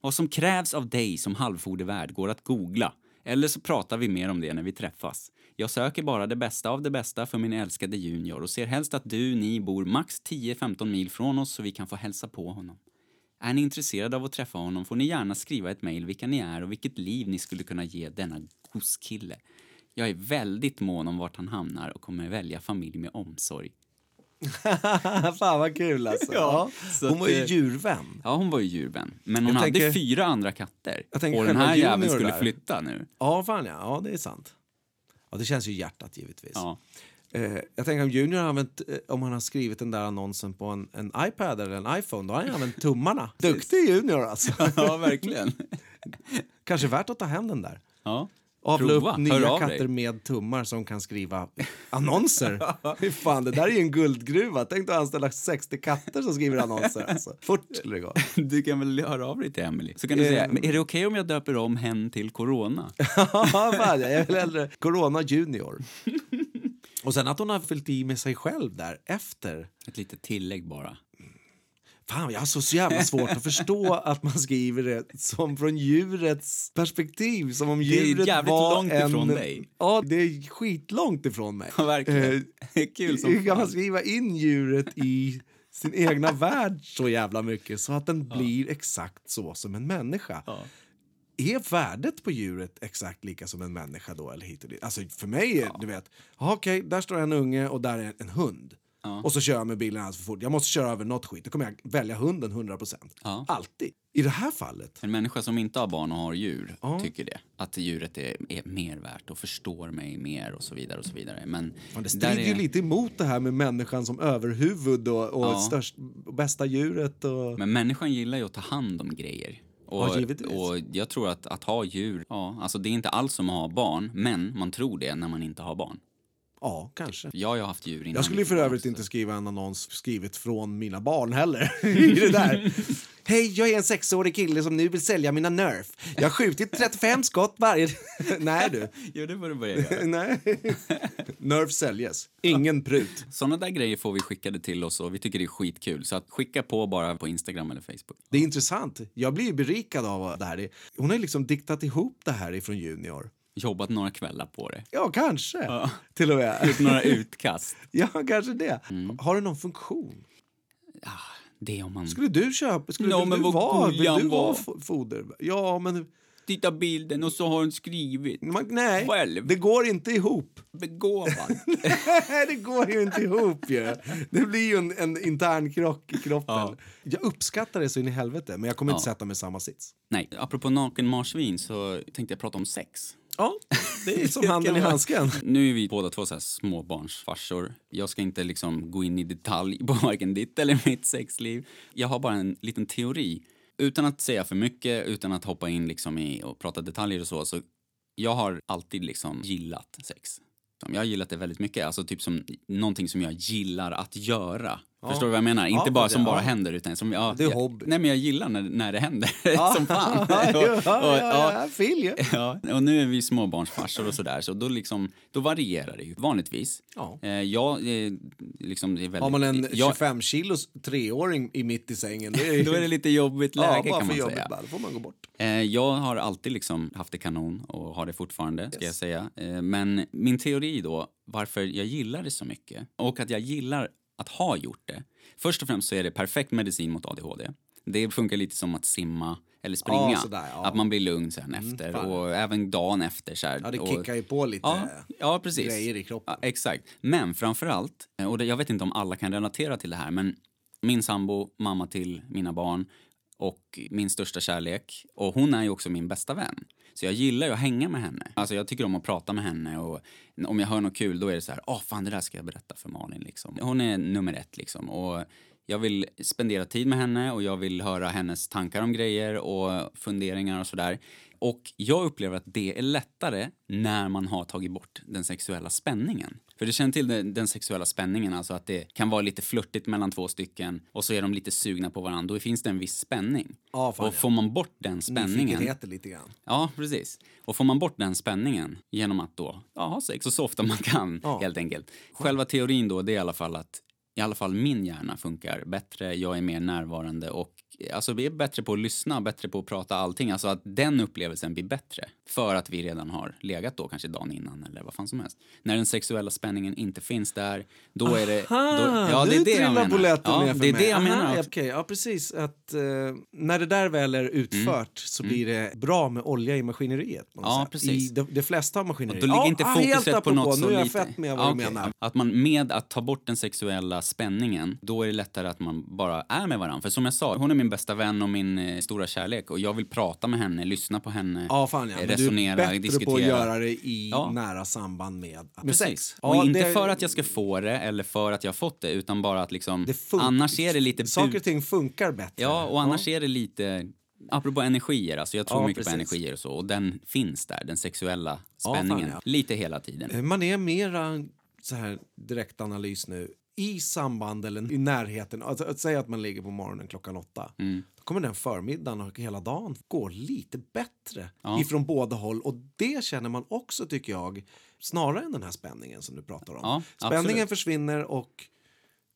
Vad som krävs av dig som halvfodervärd går att googla. Eller så pratar vi mer om det när vi träffas. Jag söker bara det bästa av det bästa för min älskade Junior och ser helst att du, ni bor max 10-15 mil från oss så vi kan få hälsa på honom. Är ni intresserade av att träffa honom får ni gärna skriva ett mejl vilka ni är och vilket liv ni skulle kunna ge denna goskille. Jag är väldigt mån om vart han hamnar och kommer välja familj med omsorg. *laughs* Fan vad kul alltså. Ja, Hon att, var ju eh, djurvän. Ja, hon var ju djurvän. Men hon Jag hade tänker- fyra andra katter. Och den här jäveln skulle där. flytta nu. Ja, fan ja. Ja, det är sant. Ja, det känns ju i hjärtat givetvis. Ja. Eh, jag tänker om Junior har använt, eh, om han har skrivit den där annonsen på en, en iPad eller en iPhone, då har han använt *laughs* tummarna. Duktig Junior alltså. *laughs* ja, verkligen. Kanske värt att ta hem den där. Ja. Avla upp nya katter dig. med tummar som kan skriva annonser. *laughs* Fan, det där är ju en guldgruva. Tänk dig att anställa 60 katter som skriver annonser. Alltså. Fort skulle det gå. *laughs* Du kan väl höra av dig till Emily. Så kan du säga, men är det okej om jag döper om hen till Corona? *laughs* Ja, fan, jag vill hellre Corona Junior. Och sen att hon har fyllt i med sig själv där efter. Ett litet tillägg bara. Fan, jag har så, så jävla svårt att förstå *laughs* att man skriver det som från djurets perspektiv. Som om är djuret jävligt var långt en... ifrån dig. Ja, det är skitlångt ifrån mig. Ja, verkligen. Eh, Kul som Hur kan man skriva in djuret i sin egna värld så jävla mycket så att den blir exakt så som en människa? Ja. Är värdet på djuret exakt lika som en människa då? Eller hit och dit? Alltså för mig är du vet, ja, okej, där står en unge och där är en hund. Och så kör jag med bilen alldeles för fort. Jag måste köra över något skit. Då kommer jag välja hunden 100%. Ja. Alltid. I det här fallet. En människa som inte har barn och har djur Ja. tycker det. Att djuret är, är mer värt och förstår mig mer och så vidare. och så vidare. Men Ja, det strider ju är, lite emot det här med människan som överhuvud och, och Ja. störst, bästa djuret. Och... Men människan gillar ju att ta hand om grejer. Och, Ja, och jag tror att, att ha djur, ja, alltså det är inte alls som att ha barn, men man tror det när man inte har barn. Ja, kanske. Jag har haft djur innan. Jag skulle för övrigt inte skriva en annons skrivet från mina barn heller. *laughs* I det där. *laughs* Hej, jag är en sexårig kille som nu vill sälja mina Nerf. Jag har skjutit 35 skott varje... *laughs* Nej du. Jo, det får du börja göra. Nej. Nerf säljes. Ingen prut. Såna där grejer får vi skickade till oss och vi tycker det är skitkul. Så att skicka på bara på Instagram eller Facebook. Det är intressant. Jag blir berikad av det här. Hon har ju liksom diktat ihop det här ifrån Junior. Jobbat några kvällar på det. Ja, kanske. Ja. Till och med. *laughs* Gjort några utkast. *laughs* Ja, kanske det. Mm. Har det någon funktion? Det om man... Skulle du köpa... Skulle Ja, vill men du vad vara, vill du vara var. fo- foder? Ja, men... Titta bilden och så har hon skrivit. Man, nej, Själv. det går inte ihop. Begåvad. *laughs* det går ju inte ihop ju. Det blir ju en, en intern krock i kroppen. Ja. Jag uppskattar det så in i helvete, men jag kommer inte Ja. sätta mig i samma sits. Nej, apropå nakenmarsvin så tänkte jag prata om sex. Ja, det är som *laughs* handen i handsken. Nu är vi båda två så här småbarnsfarsor. Jag ska inte liksom gå in i detalj på *laughs* varken ditt eller mitt sexliv. Jag har bara en liten teori. Utan att säga för mycket, utan att hoppa in liksom i och prata detaljer och så. så jag har alltid liksom gillat sex. Jag har gillat det väldigt mycket. Alltså typ som någonting som jag gillar att göra. Förstår du vad jag menar? Inte Ja, bara som bara ja. händer utan som, ja, Det är jag, hobby. Nej men jag gillar när, när det händer *laughs* som fan. *laughs* ja, Och- ja, och- ja, ja. *laughs* Ja, och nu är vi småbarnsfarsor och sådär, så då, liksom, då varierar det ju vanligtvis. Ja. Eh, jag liksom, är väldigt... Har man en jag, 25 kilos treåring i mitt i sängen, det är, Då är det lite jobbigt ja, läge bara kan man jobbigt säga. bara. Då får man gå bort. Eh, jag har alltid liksom haft det kanon och har det fortfarande, ska jag säga. Eh, men min teori då, varför jag gillar det så mycket och att jag gillar att ha gjort det. Först och främst så är det perfekt medicin mot ADHD. Det funkar lite som att simma eller springa. Ja, sådär, ja. Mm, Att man blir lugn sen efter fan. och även dagen efter. Så här, Ja, det och, kickar ju på lite Ja, ja precis. grejer i kroppen. Ja, exakt. Men framför allt, och det, jag vet inte om alla kan relatera till det här, men min sambo, mamma till mina barn och min största kärlek. Och hon är ju också min bästa vän. Så jag gillar ju att hänga med henne. Alltså jag tycker om att prata med henne och om jag hör något kul då är det så här, åh fan det där ska jag berätta för Malin liksom. Hon är nummer ett liksom. Och jag vill spendera tid med henne och jag vill höra hennes tankar om grejer och funderingar och sådär. Och jag upplever att det är lättare när man har tagit bort den sexuella spänningen. För du känner till den, den sexuella spänningen, alltså att det kan vara lite flörtigt mellan två stycken och så är de lite sugna på varandra. Då finns det en viss spänning. Ja, och får man bort den spänningen... Lite grann. Ja, precis. Och får man bort den spänningen genom att då ja, ha sex så ofta man kan, Ja. helt enkelt. Själva teorin då, det är i alla fall att i alla fall min hjärna funkar bättre, jag är mer närvarande och alltså vi är bättre på att lyssna, bättre på att prata allting. Alltså att den upplevelsen blir bättre. För att vi redan har legat då kanske dagen innan eller vad fan som helst. När den sexuella spänningen inte finns där, då är det... Då, ja, det är det jag menar. Ja, ner för det är mig. det jag Aha, menar. ja, precis. Att, eh, när det där väl är utfört så blir det bra med olja i maskineriet. Mm. Ja, sätt. precis. I de, de flesta av maskineriet. Då ligger ja, inte ah, fokuset på apropå. något så Nu är jag fett med vad Ja, du okej. menar. Att man med att ta bort den sexuella spänningen, då är det lättare att man bara är med varandra. För som jag sa, hon är min bästa vän och min eh, stora kärlek och jag vill prata med henne, lyssna på henne, Ja, fan ja. Men resonera, du är bättre diskutera. på att göra det i Ja. nära samband med, Precis. och Ja, inte det- för att jag ska få det eller för att jag har fått det, utan bara att liksom, det fun- annars är det lite... Saker och ting funkar bättre. Ja, och annars är det lite... Apropå energier, alltså jag tror Ja, mycket på precis. energier och så, och den finns där, den sexuella Ja, fan, spänningen, ja. lite hela tiden. Eh, Man är mera så här direktanalys nu i samband eller i närheten. Alltså, att säga att man ligger på morgonen klockan åtta. Mm. Då kommer den förmiddagen och hela dagen gå lite bättre Ja. ifrån båda håll. Och det känner man också tycker jag snarare än den här spänningen som du pratar om. Ja, Spänningen absolut. försvinner och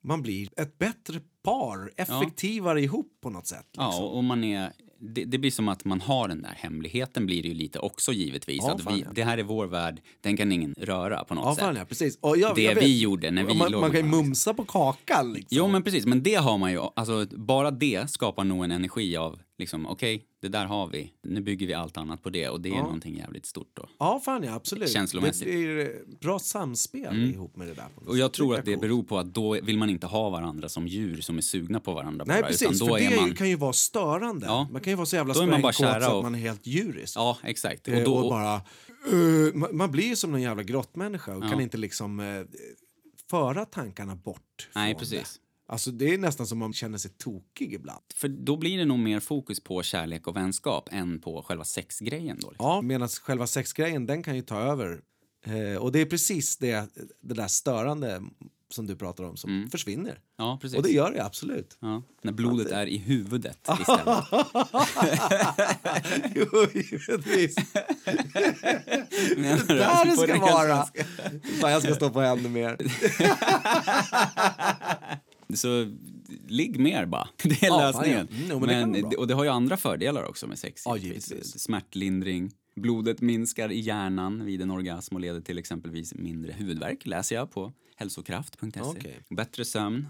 man blir ett bättre par, effektivare ihop på något sätt. Ja, liksom. och och man är, det, det blir som att man har den där hemligheten blir det ju lite också givetvis. Ja, att vi, ja. Det här är vår värld, den kan ingen röra på något Ja, sätt. fan ja, precis. Och jag, Det jag vi gjorde när vi man, låg man kan ju mumsa på kakan liksom. Jo men precis, men det har man ju, alltså bara det skapar nog en energi av liksom okej, det där har vi, nu bygger vi allt annat på det och det är Ja. någonting jävligt stort då. Ja, fan ja, absolut. Känslomässigt. Det blir bra samspel ihop med det där. Och jag tror är att det coolt. beror på att då vill man inte ha varandra som djur som är sugna på varandra Nej, bara, precis. för det är man... kan ju vara störande. Ja. Man kan ju vara så jävla är sprängkåt så att och- man är helt djurisk. Ja, exakt. Eh, Och då, och bara, eh, man, blir ju som en jävla grottmänniska och Ja. kan inte liksom eh, föra tankarna bort. Nej, precis. Det. Alltså det är nästan som man känner sig tokig ibland. För då blir det nog mer fokus på kärlek och vänskap än på själva sexgrejen då. liksom. Ja, medan själva sexgrejen den kan ju ta över. Eh, och det är precis det, det där störande som du pratar om som försvinner. Ja, precis. Och det gör det absolut. Ja, när blodet är i huvudet *laughs* istället. jo, givetvis. *laughs* Du? Där det ska vara! Fan, jag ska stå på ännu mer. *laughs* Så ligg mer bara. *laughs* Det är Ja, lösningen. Mm, jo, men det men, bra. och det har ju andra fördelar också med sex. Givetvis. givetvis. Smärtlindring. Blodet minskar i hjärnan vid en orgasm och leder till exempelvis mindre huvudvärk, läser jag på hälsokraft.se. Okej. Bättre sömn.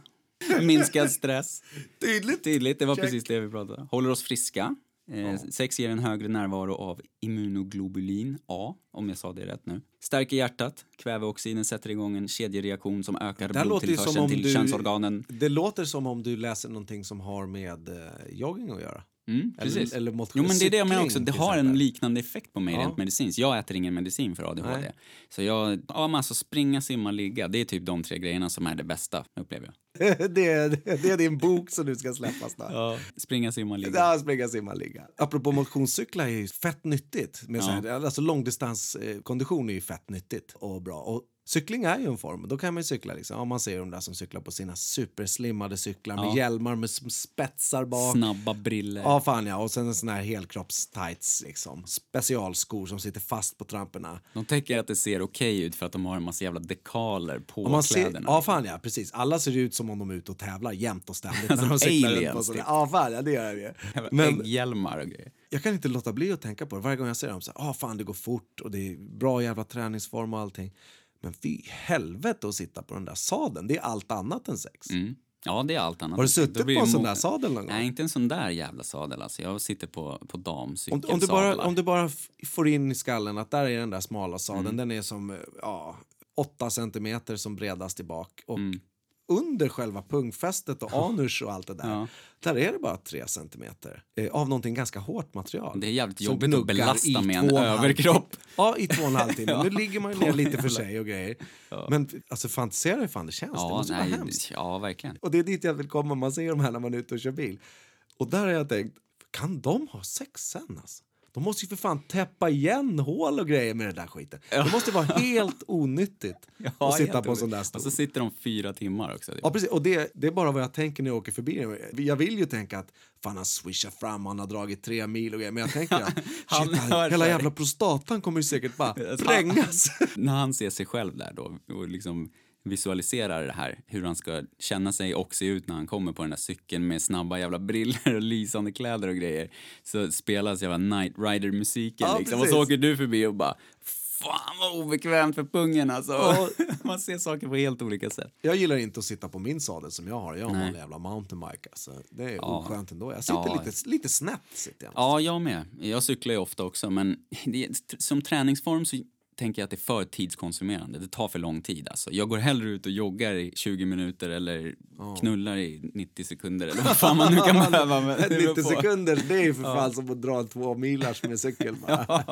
Minskad stress. *laughs* Tydligt. Tydligt, det var Check. precis det vi pratade om. Håller oss friska. Eh, Sex ger en högre närvaro av immunoglobulin A, om jag sa det rätt nu. Stärker hjärtat. Kväveoxiden sätter igång en kedjereaktion som ökar Det blodtillförseln till du- könsorganen. Det låter som om du läser någonting som har med eh, jogging att göra. Mm, precis. Eller, eller Jo men det är det jag menar också, det har en liknande effekt på mig Ja. rent medicinskt. Jag äter ingen medicin för ADHD. Nej. Så jag, ja men alltså springa, simma, ligga, det är typ de tre grejerna som är det bästa upplever jag. *laughs* det, det, det är din bok som du ska släppa snart. Ja. Springa, simma, ligga. Ja, springa, simma, ligga. Apropå motionscyklar är ju fett nyttigt. Med så här, alltså långdistanskondition är ju fett nyttigt och bra. Och cykling är ju en form. Då kan man cykla liksom. Ja, man ser de där som cyklar på sina superslimmade cyklar med Ja. hjälmar med som spetsar bak. Snabba briller. Ja, fan ja. Och sen en sån här helkroppstights liksom. Specialskor som sitter fast på tramporna. De tänker att det ser okej ut för att de har en massa jävla dekaler på Och man ser, kläderna. ja, fan ja, precis. Alla ser ut som om de är ute och tävlar jämt och ständigt. Som när de cyklar aliens, på typ. Ja, fan ja, det gör de ju. Men Ägghjälmar och grejer. jag kan inte låta bli att tänka på det varje gång jag ser dem. Så här, ah, fan, det går fort och det är bra jävla träningsform och allting. Men fy helvete att sitta på den där sadeln. Det är allt annat än sex. Mm. Ja, det är allt annat. Har du suttit på en sån där sadel någon gång? Nej, inte en sån där jävla sadel. Alltså. Jag sitter på, på Om, damcykelsadlar. om, du bara, om du bara får in i skallen att där är den där smala sadeln. Mm. Den är som eh, ja, 8 centimeter som bredast i bak. Och Mm. Under själva pungfästet och anus och allt det där. Ja. Där är det bara 3 centimeter. Eh, av någonting ganska hårt material. Det är jävligt jobbigt att belasta med en överkropp. *laughs* Ja, i två och en halv timme. *laughs* Nu ligger man ju ner lite för sig och grejer. Men alltså fantisera hur fan det känns. det Ja, måste nej, vara hemskt. ja, verkligen. Och det är dit jag vill komma. Man ser de här när man är ute och kör bil. Och där har jag tänkt, kan de ha sex sen alltså? De måste ju för fan täppa igen hål och grejer med den där skiten. Det måste vara *laughs* helt onyttigt att sitta på en sån där stol. Och så sitter de fyra timmar också. Ja, precis. Och det, det är bara vad jag tänker när jag åker förbi. Jag vill ju tänka att fan han swishar fram, han har dragit tre mil och grejer. Men jag tänker att *laughs* Han shit, hela jävla prostatan kommer ju säkert bara *laughs* sprängas. När han ser sig själv där då och liksom visualiserar det här, hur han ska känna sig och se ut när han kommer på den där cykeln med snabba jävla briller och lysande kläder och grejer. Så spelas jävla Night Rider-musiken Ja, liksom. Och precis. så åker du förbi och bara Fan vad obekvämt för pungen alltså. Ja. *laughs* Man ser saker på helt olika sätt. Jag gillar inte att sitta på min sadel som jag har. Jag har Nej. en jävla mountainbike. Alltså. Det är Ja. oskönt ändå. Jag sitter Ja. lite, lite snett. Sitter jag. Ja, jag med. Jag cyklar ju ofta också, men det, som träningsform så tänker jag att det är för tidskonsumerande. Det tar för lång tid. Alltså. Jag går hellre ut och joggar i 20 minuter eller knullar i 90 sekunder eller vad fan man nu kan *laughs* behöva. Men det beror 90 på. sekunder, det är ju för fan som att dra en två milars med cykel. bara.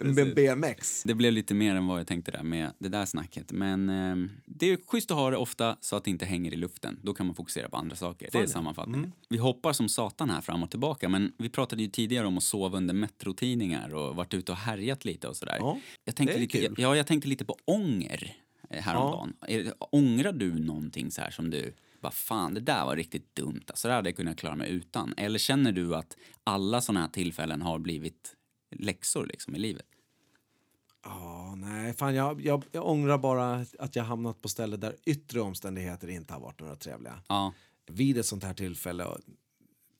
*laughs* med BMX. Det blev lite mer än vad jag tänkte där med det där snacket. Men eh, det är schysst att ha det ofta så att det inte hänger i luften. Då kan man fokusera på andra saker. Det är sammanfattningen. Vi hoppar som satan här fram och tillbaka. Men vi pratade ju tidigare om att sova under metrotidningar och varit ute och härjat lite och sådär. Ja, jag tänkte är lite, kul. Ja, jag tänkte lite på ånger eh, häromdagen. Är- Ångrar du någonting så här som du bara fan, det där var riktigt dumt. Alltså, det hade jag kunnat klara mig utan. Eller känner du att alla såna här tillfällen har blivit läxor liksom i livet? Ja, nej, fan jag, jag, jag ångrar bara att jag hamnat på ställen där yttre omständigheter inte har varit några trevliga. Ja. Vid ett sånt här tillfälle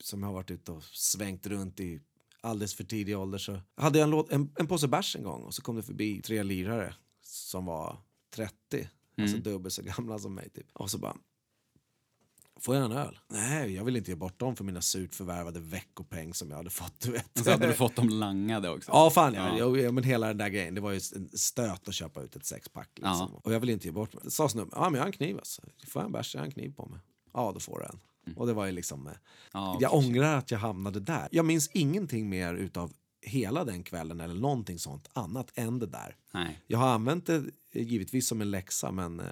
som jag har varit ute och svängt runt i alldeles för tidig ålder så hade jag en, låt, en, en påse bärs en gång och så kom det förbi tre lirare som var 30, alltså dubbelt så gamla som mig typ. Och så bara Får jag en öl? Nej, jag vill inte ge bort dem för mina surt förvärvade veckopeng som jag hade fått, du vet. Så hade du fått dem langade också. Ja, fan ja. Ja. ja. men hela den där grejen, det var ju en stöt att köpa ut ett sexpack. Liksom. Ja. Och jag vill inte ge bort mig. Det sa snubben, ja men jag har en kniv alltså. Får jag en bärs, jag har en kniv på mig. Ja, då får du en. Och det var ju liksom, eh, Ja, jag ångrar att jag hamnade där. Jag minns ingenting mer utav hela den kvällen eller någonting sånt annat än det där. Nej, Jag har använt det givetvis som en läxa men eh,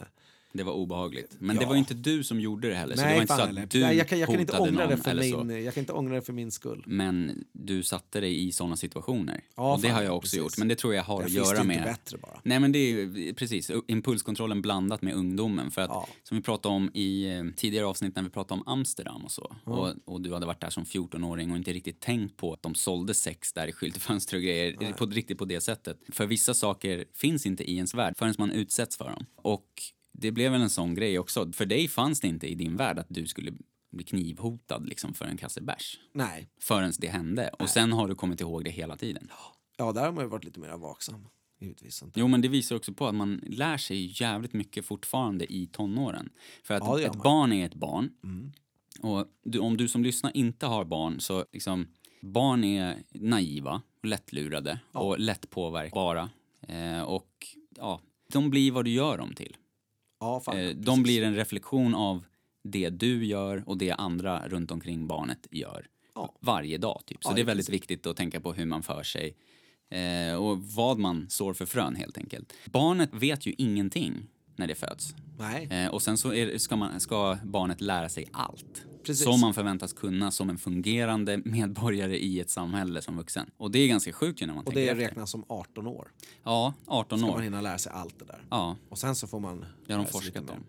det var obehagligt. Men det Ja. var ju inte du som gjorde det heller. så det var nej, inte så heller. att du nej, jag, kan, jag, kan inte ångra det för så. min, jag kan inte ångra det för min skull. Men du satte dig i såna situationer. Ja, och det har jag ja, också precis. gjort. Men det tror jag har Jag att göra med... bättre bara. Nej men det är precis, impulskontrollen blandat med ungdomen. För att Ja. som vi pratade om i eh, tidigare avsnitt när vi pratade om Amsterdam och så. Och, och du hade varit där som 14-åring och inte riktigt tänkt på att de sålde sex där i skyltfönster och grejer. På, riktigt på det sättet. För vissa saker finns inte i ens värld förrän man utsätts för dem. Och det blev väl en sån grej också. För dig fanns det inte i din värld att du skulle bli knivhotad liksom för en kasse bärs. Nej, Förrän det hände. Och sen har du kommit ihåg det hela tiden. ja där har man ju varit lite mer vaksam. Givetvis. inte. Jo, men det visar också på att man lär sig jävligt mycket fortfarande i tonåren. För att Ja, ett man. barn är ett barn. Mm. Och du, om du som lyssnar inte har barn så liksom, barn är naiva, lättlurade och lätt påverkbara. Eh, och ja, de blir vad du gör dem till. Ja, fan, Eh, precis. de blir en reflektion av det du gör och det andra runt omkring barnet gör. Ja. Varje dag, typ. Så Ja, det är väldigt viktigt att tänka på hur man för sig eh, och vad man sår för frön, helt enkelt. Barnet vet ju ingenting när det föds. Eh, och sen så är, ska, man, ska barnet lära sig allt. Precis. Som man förväntas kunna som en fungerande medborgare i ett samhälle som vuxen. Och det är ganska sjukt ju när man Och tänker det efter. räknas som 18 år. Ja, 18 Ska år. man hinna lära sig allt det där. Ja, Och sen så får man... Ja, de forskat om.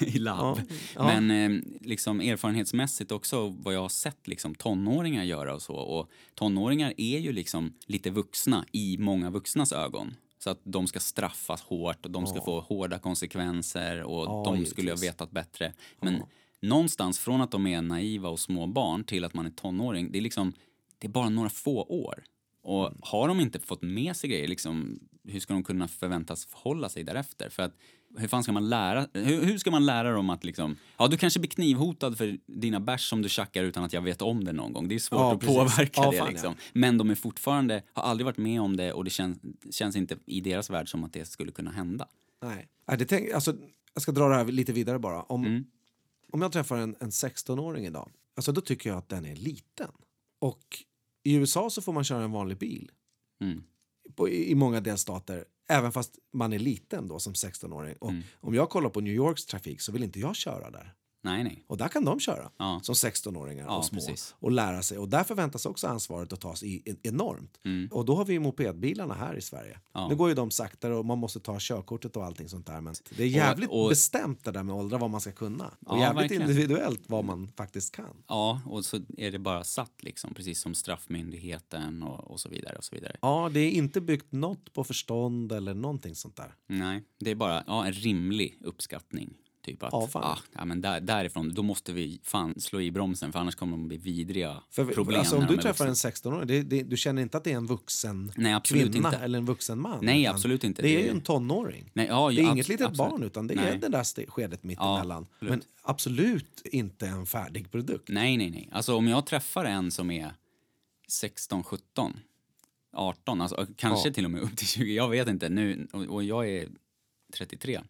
*laughs* i labb. Ja, ja. Men eh, liksom erfarenhetsmässigt också vad jag har sett liksom tonåringar göra och så. Och tonåringar är ju liksom lite vuxna i många vuxnas ögon. Så att de ska straffas hårt och de ska få hårda konsekvenser och Ja, de skulle ha vetat bättre. Men någonstans från att de är naiva och små barn till att man är tonåring, det är liksom, det är bara några få år. Och Mm. har de inte fått med sig grejer, liksom, hur ska de kunna förväntas förhålla sig därefter? För att hur fan ska man lära, hur, hur ska man lära dem att liksom, ja du kanske blir knivhotad för dina bärs som du tjackar utan att jag vet om det någon gång. Det är svårt Ja, att precis. påverka Ja, det fan, liksom. Men de är fortfarande, har aldrig varit med om det och det känns, känns inte i deras värld som att det skulle kunna hända. Nej. Nej, det tänk, alltså, jag ska dra det här lite vidare bara. Om, Mm. Om jag träffar en, en 16-åring idag, alltså, då tycker jag att den är liten. Och i USA så får man köra en vanlig bil Mm. på, i, i många delstater, även fast man är liten då som 16-åring. Och Mm. Om jag kollar på New Yorks trafik så vill inte jag köra där. Nej, nej. Och där kan de köra Ja. som 16-åringar Ja, och små precis. och lära sig. Och där förväntas också ansvaret att tas i en- enormt. Mm. Och då har vi ju mopedbilarna här i Sverige. Ja. Nu går ju de saktare och man måste ta körkortet och allting sånt där. Men det är jävligt och- bestämt det där med åldrar vad man ska kunna. Och jävligt verkligen. individuellt vad man faktiskt kan. Ja, och så är det bara satt liksom, precis som straffmyndigheten och, och så vidare och så vidare. Ja, det är inte byggt något på förstånd eller någonting sånt där. Nej, det är bara ja, en rimlig uppskattning. Typ att, Ja, ah, ja, men där, därifrån, då måste vi fan slå i bromsen för annars kommer de bli vidriga För, problem alltså, om du är träffar en 16-åring, det, det, du känner inte att det är en vuxen Nej, kvinna inte. eller en vuxen man? Nej, absolut inte. Det är Det ju är- en tonåring. Nej, ja, Det är ja, inget litet absolut. barn utan det är Nej. det där skedet mittemellan. absolut. Men absolut inte en färdig produkt. Nej, nej, nej. Alltså om jag träffar en som är 16, 17, 18, alltså kanske Ja. till och med upp till 20, jag vet inte nu, och, och jag är 33.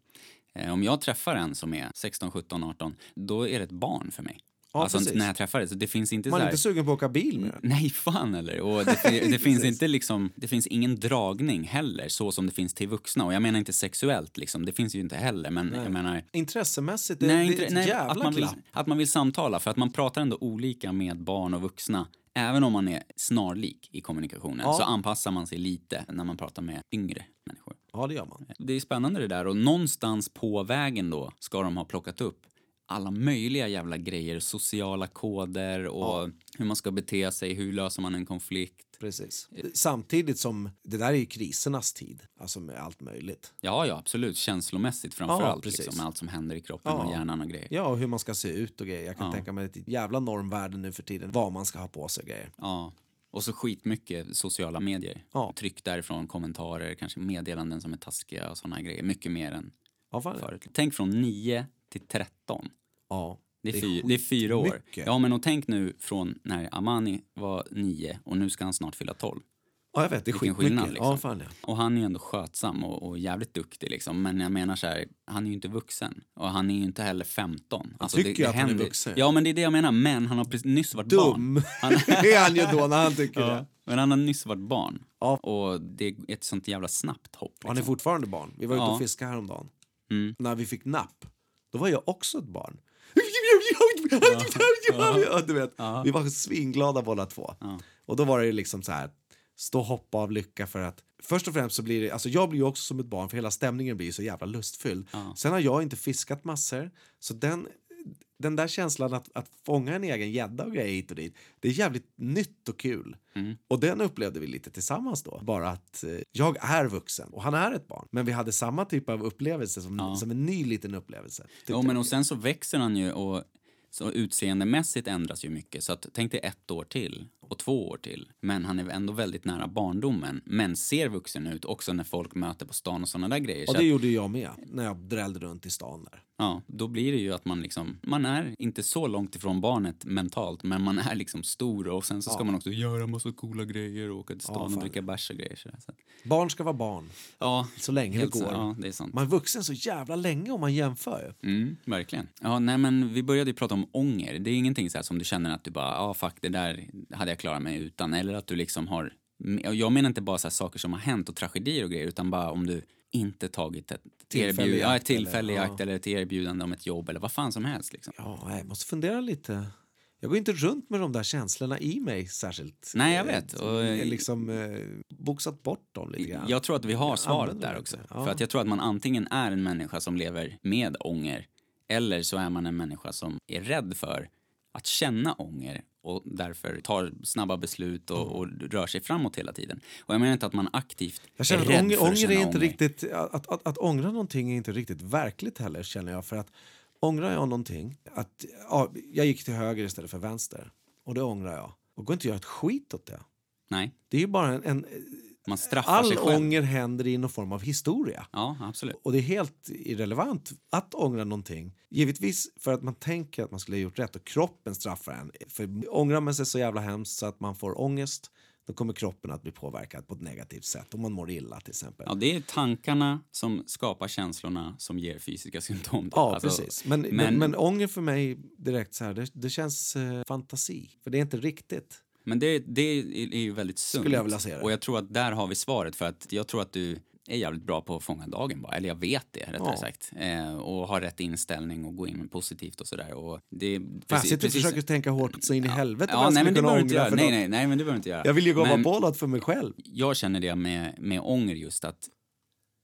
Eh, om jag träffar en som är 16, 17, 18, då är det ett barn för mig. Ja, alltså precis. när jag träffar det, så det finns inte Man så är här, inte sugen på att åka bil med. Nej, fan eller. Och det, det finns inte liksom, det finns ingen dragning heller så som det finns till vuxna. Och jag menar inte sexuellt liksom, det finns ju inte heller. Men jag menar, Intressemässigt, det, nej, det inte, är ett nej, jävla att, man vill, att man vill samtala. För att man pratar ändå olika med barn och vuxna. Även om man är snarlik i kommunikationen Ja. så anpassar man sig lite när man pratar med yngre människor. Ja, det gör man. Det är spännande det där och någonstans på vägen då ska de ha plockat upp alla möjliga jävla grejer, sociala koder och hur man ska bete sig, hur löser man en konflikt. Precis. Samtidigt som det där är ju krisernas tid, alltså med allt möjligt. Ja, ja, absolut. Känslomässigt framför Ja, allt. precis. Liksom, med allt som händer i kroppen Ja. och hjärnan och grejer. Ja, och hur man ska se ut och grejer. Jag kan Ja. tänka mig ett jävla normvärde nu för tiden, vad man ska ha på sig och grejer. Ja. Och så skitmycket sociala medier. Ja. Tryck därifrån, kommentarer, kanske meddelanden som är taskiga och här grejer. Mycket mer än Ja, förut. Tänk från 9 till 13. Ja. Det är, fy, det är fyra år. skitmycket. Ja, men och tänk nu från när Amani var 9 och nu ska han snart fylla 12. Ja, jag vet. Det är Vilken skillnad, liksom. Ja, fan ja. Och han är ju ändå skötsam och, och jävligt duktig liksom. Men jag menar så här, han är ju inte vuxen. Och han är ju inte heller 15. Alltså, tycker att han är vuxen. Ja, men det är det jag menar. Men han har precis nyss varit barn. Dum Han, *laughs* är han ju då när han tycker *laughs* det. men han har nyss varit barn. Ja. Och det är ett sånt jävla snabbt hopp. Han är Liksom. fortfarande barn. Vi var ute Ja. och fiskade häromdagen. Mm. När vi fick napp, då var jag också ett barn. Ja, du vet, Vi var svinglada båda två. Ja. Och då var det liksom så här, stå och hoppa av lycka för att Först och främst så blir det, alltså jag blir också som ett barn för hela stämningen blir så jävla lustfylld. Ja. Sen har jag inte fiskat massor, så den, den där känslan att, att fånga en egen gädda och grejer hit och dit, det är jävligt nytt och kul. Mm. Och den upplevde vi lite tillsammans då. Bara att eh, jag är vuxen och han är ett barn. Men vi hade samma typ av upplevelse som, Ja. som en ny liten upplevelse. Tyckte Jo, men och sen så växer han ju och så utseendemässigt ändras ju mycket. Så att, tänk dig ett år till och två år till. Men han är ändå väldigt nära barndomen. Men ser vuxen ut också när folk möter på stan och sådana där grejer. Och det att, gjorde jag med när jag drällde runt i stan där. ja, då blir det ju att man liksom, man är inte så långt ifrån barnet mentalt, men man är liksom stor och sen så ska Ja. man också göra massa coola grejer och åka till Ja, stan och fan. dricka bärs och grejer. Så, Barn ska vara barn, ja, så länge det går. så, ja, det är sant. Man är vuxen så jävla länge om man jämför. Mm, verkligen. Ja, nej, men vi började ju prata om ånger. Det är ingenting så som du känner att du bara, ja ah, fuck, det där hade jag klarat mig utan. Eller att du liksom har Jag menar inte bara så saker som har hänt och tragedier och grejer utan bara om du inte tagit ett erbjudande, ja, ett eller- i ja. eller ett erbjudande om ett jobb eller vad fan som helst. Liksom. Ja, jag måste fundera lite. Jag går inte runt med de där känslorna i mig särskilt. Nej, jag Eh, vet. Och- Jag har liksom eh, boxat bort dem lite grann. Jag tror att vi har svaret där också. Ja. För att jag tror att man antingen är en människa som lever med ånger eller så är man en människa som är rädd för att känna ånger och därför tar snabba beslut och, och rör sig framåt hela tiden. Och jag menar inte att man aktivt Jag känner är rädd ånger, för att känna är inte ånger. riktigt... Att, att, att ångra någonting är inte riktigt verkligt heller, känner jag. För att ångrar jag någonting... Att, ja, jag gick till höger istället för vänster. Och det ångrar jag. Och går inte att göra ett skit åt det. Nej, Det är ju bara en... en man straffar all sig själv. ånger händer i någon form av historia. Ja, absolut. Och det är helt irrelevant att ångra någonting. Givetvis för att man tänker att man skulle ha gjort rätt och kroppen straffar en. För ångrar man sig så jävla hemskt så att man får ångest då kommer kroppen att bli påverkad på ett negativt sätt. Om man mår illa till exempel. Ja, det är tankarna som skapar känslorna som ger fysiska symptom. Ja, Alltså, precis. Men, men, men- men, ånger för mig direkt så här, det, det känns eh, fantasi. För det är inte riktigt. Men det, det är ju väldigt sunt. Skulle jag vilja se det. Och jag tror att där har vi svaret för att jag tror att du är jävligt bra på att fånga dagen bara. Eller jag vet det rättare Ja. sagt. Eh, och har rätt inställning och gå in positivt och sådär. Och det, Fan, jag sitter och försöker tänka hårt så in i helvete Ja, nej men det behöver inte göra. Nej, nej, nej, men det behöver inte göra. Jag vill ju gå Men- vara bollad för mig själv. jag känner det med, med ånger just att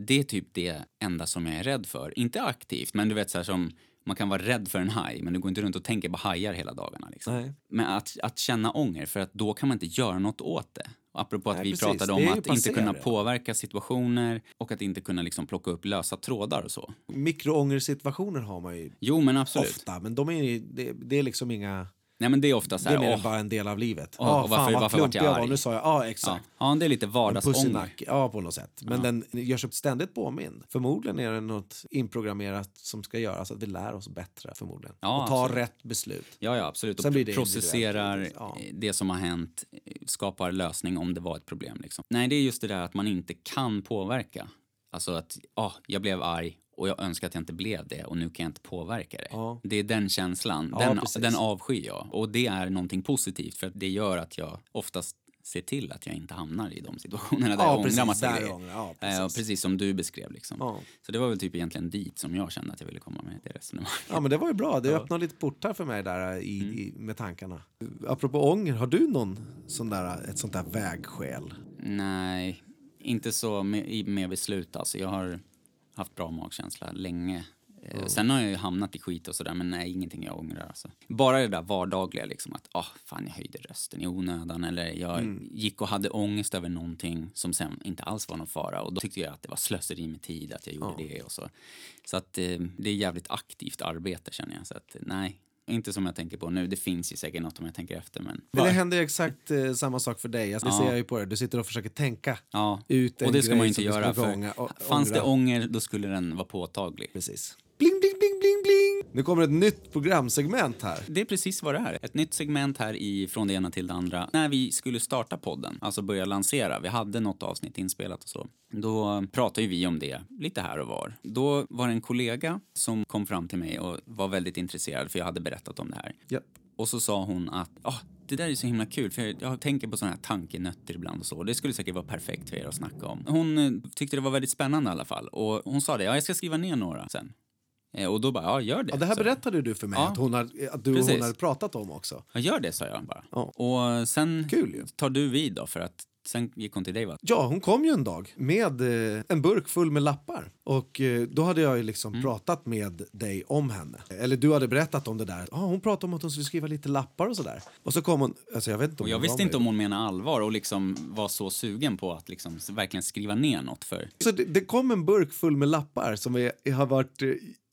det är typ det enda som jag är rädd för. Inte aktivt, men du vet så här som man kan vara rädd för en haj, men du går inte runt och tänker på hajar hela dagarna. Liksom. Men att, att känna ånger, för att då kan man inte göra något åt det. Apropå att Nej, vi precis. pratade om att inte kunna påverka situationer och att inte kunna liksom plocka upp lösa trådar och så. Mikroångersituationer har man ju Jo, men absolut. ofta, men de är, det, det är liksom inga... Nej, men det är ofta så Det är här, mer åh, bara en del av livet. Ja, och varför- fan vad varför vart jag jag var. Nu sa jag, ja ja. exakt. ja, det är lite vardagsånger. ja på något sätt. Men den görs upp ständigt påmind. Förmodligen är det något inprogrammerat som ska göra så att vi lär oss bättre förmodligen. Ja, och absolut. rätt beslut. Ja, ja, absolut. Sen Och det processerar ja. det som har hänt, skapar lösning om det var ett problem. Liksom. Nej, det är just det där att man inte kan påverka. Alltså att, ah, jag blev arg och jag önskar att jag inte blev det och nu kan jag inte påverka det. Ja. Det är den känslan, Ja, den, precis. den avskyr jag. Och det är någonting positivt för att det gör att jag oftast ser till att jag inte hamnar i de situationerna där Ja, jag ångrar massa grejer. ja, Eh, precis. precis som du beskrev. Liksom. Ja. Så det var väl typ egentligen dit som jag kände att jag ville komma med det resonemanget. ja, men det var ju bra. Det öppnade lite portar för mig där i, Mm. i, med tankarna. Apropå ånger, har du någon sån där, ett sånt där vägskäl? Nej, inte så med, med beslut alltså. Jag har haft bra magkänsla länge. Eh, Sen har jag ju hamnat i skit och sådär, men nej, ingenting jag ångrar alltså. Bara det där vardagliga liksom att, ah, fan jag höjde rösten i onödan eller jag gick och hade ångest över någonting som sen inte alls var någon fara och då tyckte jag att det var slöseri med tid att jag gjorde det och så. Så att eh, det är jävligt aktivt arbete känner jag, så att nej. Inte som jag tänker på nu, det finns ju säkert något om jag tänker efter men... Men det händer exakt eh, samma sak för dig. Alltså, det Ja. ser jag ju på dig. Du sitter och försöker tänka Ja, ut en och det ska man ju inte göra för ångra- å- fanns det ångra. ånger då skulle den vara påtaglig. Precis. Bling, bling, bling, bling, bling! Nu kommer ett nytt programsegment här. Det är precis vad det är. Ett nytt segment här i Från det ena till det andra. När vi skulle starta podden, alltså börja lansera, vi hade något avsnitt inspelat och så. Då pratade ju vi om det lite här och var. Då var det en kollega som kom fram till mig och var väldigt intresserad för jag hade berättat om det här. Ja. Och så sa hon att ah, det där är så himla kul för jag, jag tänker på såna här tankenötter ibland och så. Det skulle säkert vara perfekt för er att snacka om. Hon eh, tyckte det var väldigt spännande i alla fall och hon sa det, ja jag ska skriva ner några sen. Eh, och då bara, ja gör det. Ja, det här berättade du för mig Ja. att, hon har, att du och Precis. hon hade pratat om också. Ja, gör det, sa jag bara. Ja. Och sen Kul tar du vid då, för att sen gick hon till dig, va? Ja, hon kom ju en dag med eh, en burk full med lappar. Och eh, då hade jag ju liksom Mm. pratat med dig om henne. Eller du hade berättat om det där. Ja, hon pratade om att hon skulle skriva lite lappar och sådär. Och så kom hon, alltså jag vet inte om Och jag visste inte om hon menade allvar och liksom var så sugen på att liksom verkligen skriva ner något för... Så det, det kom en burk full med lappar som är, har varit... eh,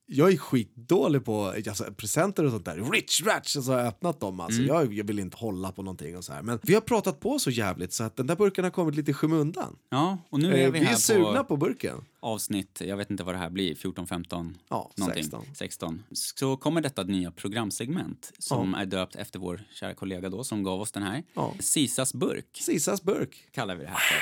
Jag är skitdålig på alltså, presenter och sånt där. Rich ratch! Så har jag öppnat dem. Alltså. Mm. Jag, jag vill inte hålla på någonting och så här. Men vi har pratat på så jävligt så att den där burken har kommit lite i skymundan. Ja, och nu är Eh, vi vi är här sugna på på burken. avsnitt, jag vet inte vad det här blir, 14, 15, Ja, någonting. 16. 16. Så kommer detta nya programsegment som är döpt efter vår kära kollega då som gav oss den här. Ja. Sisas burk Sisas burk. kallar vi det här för.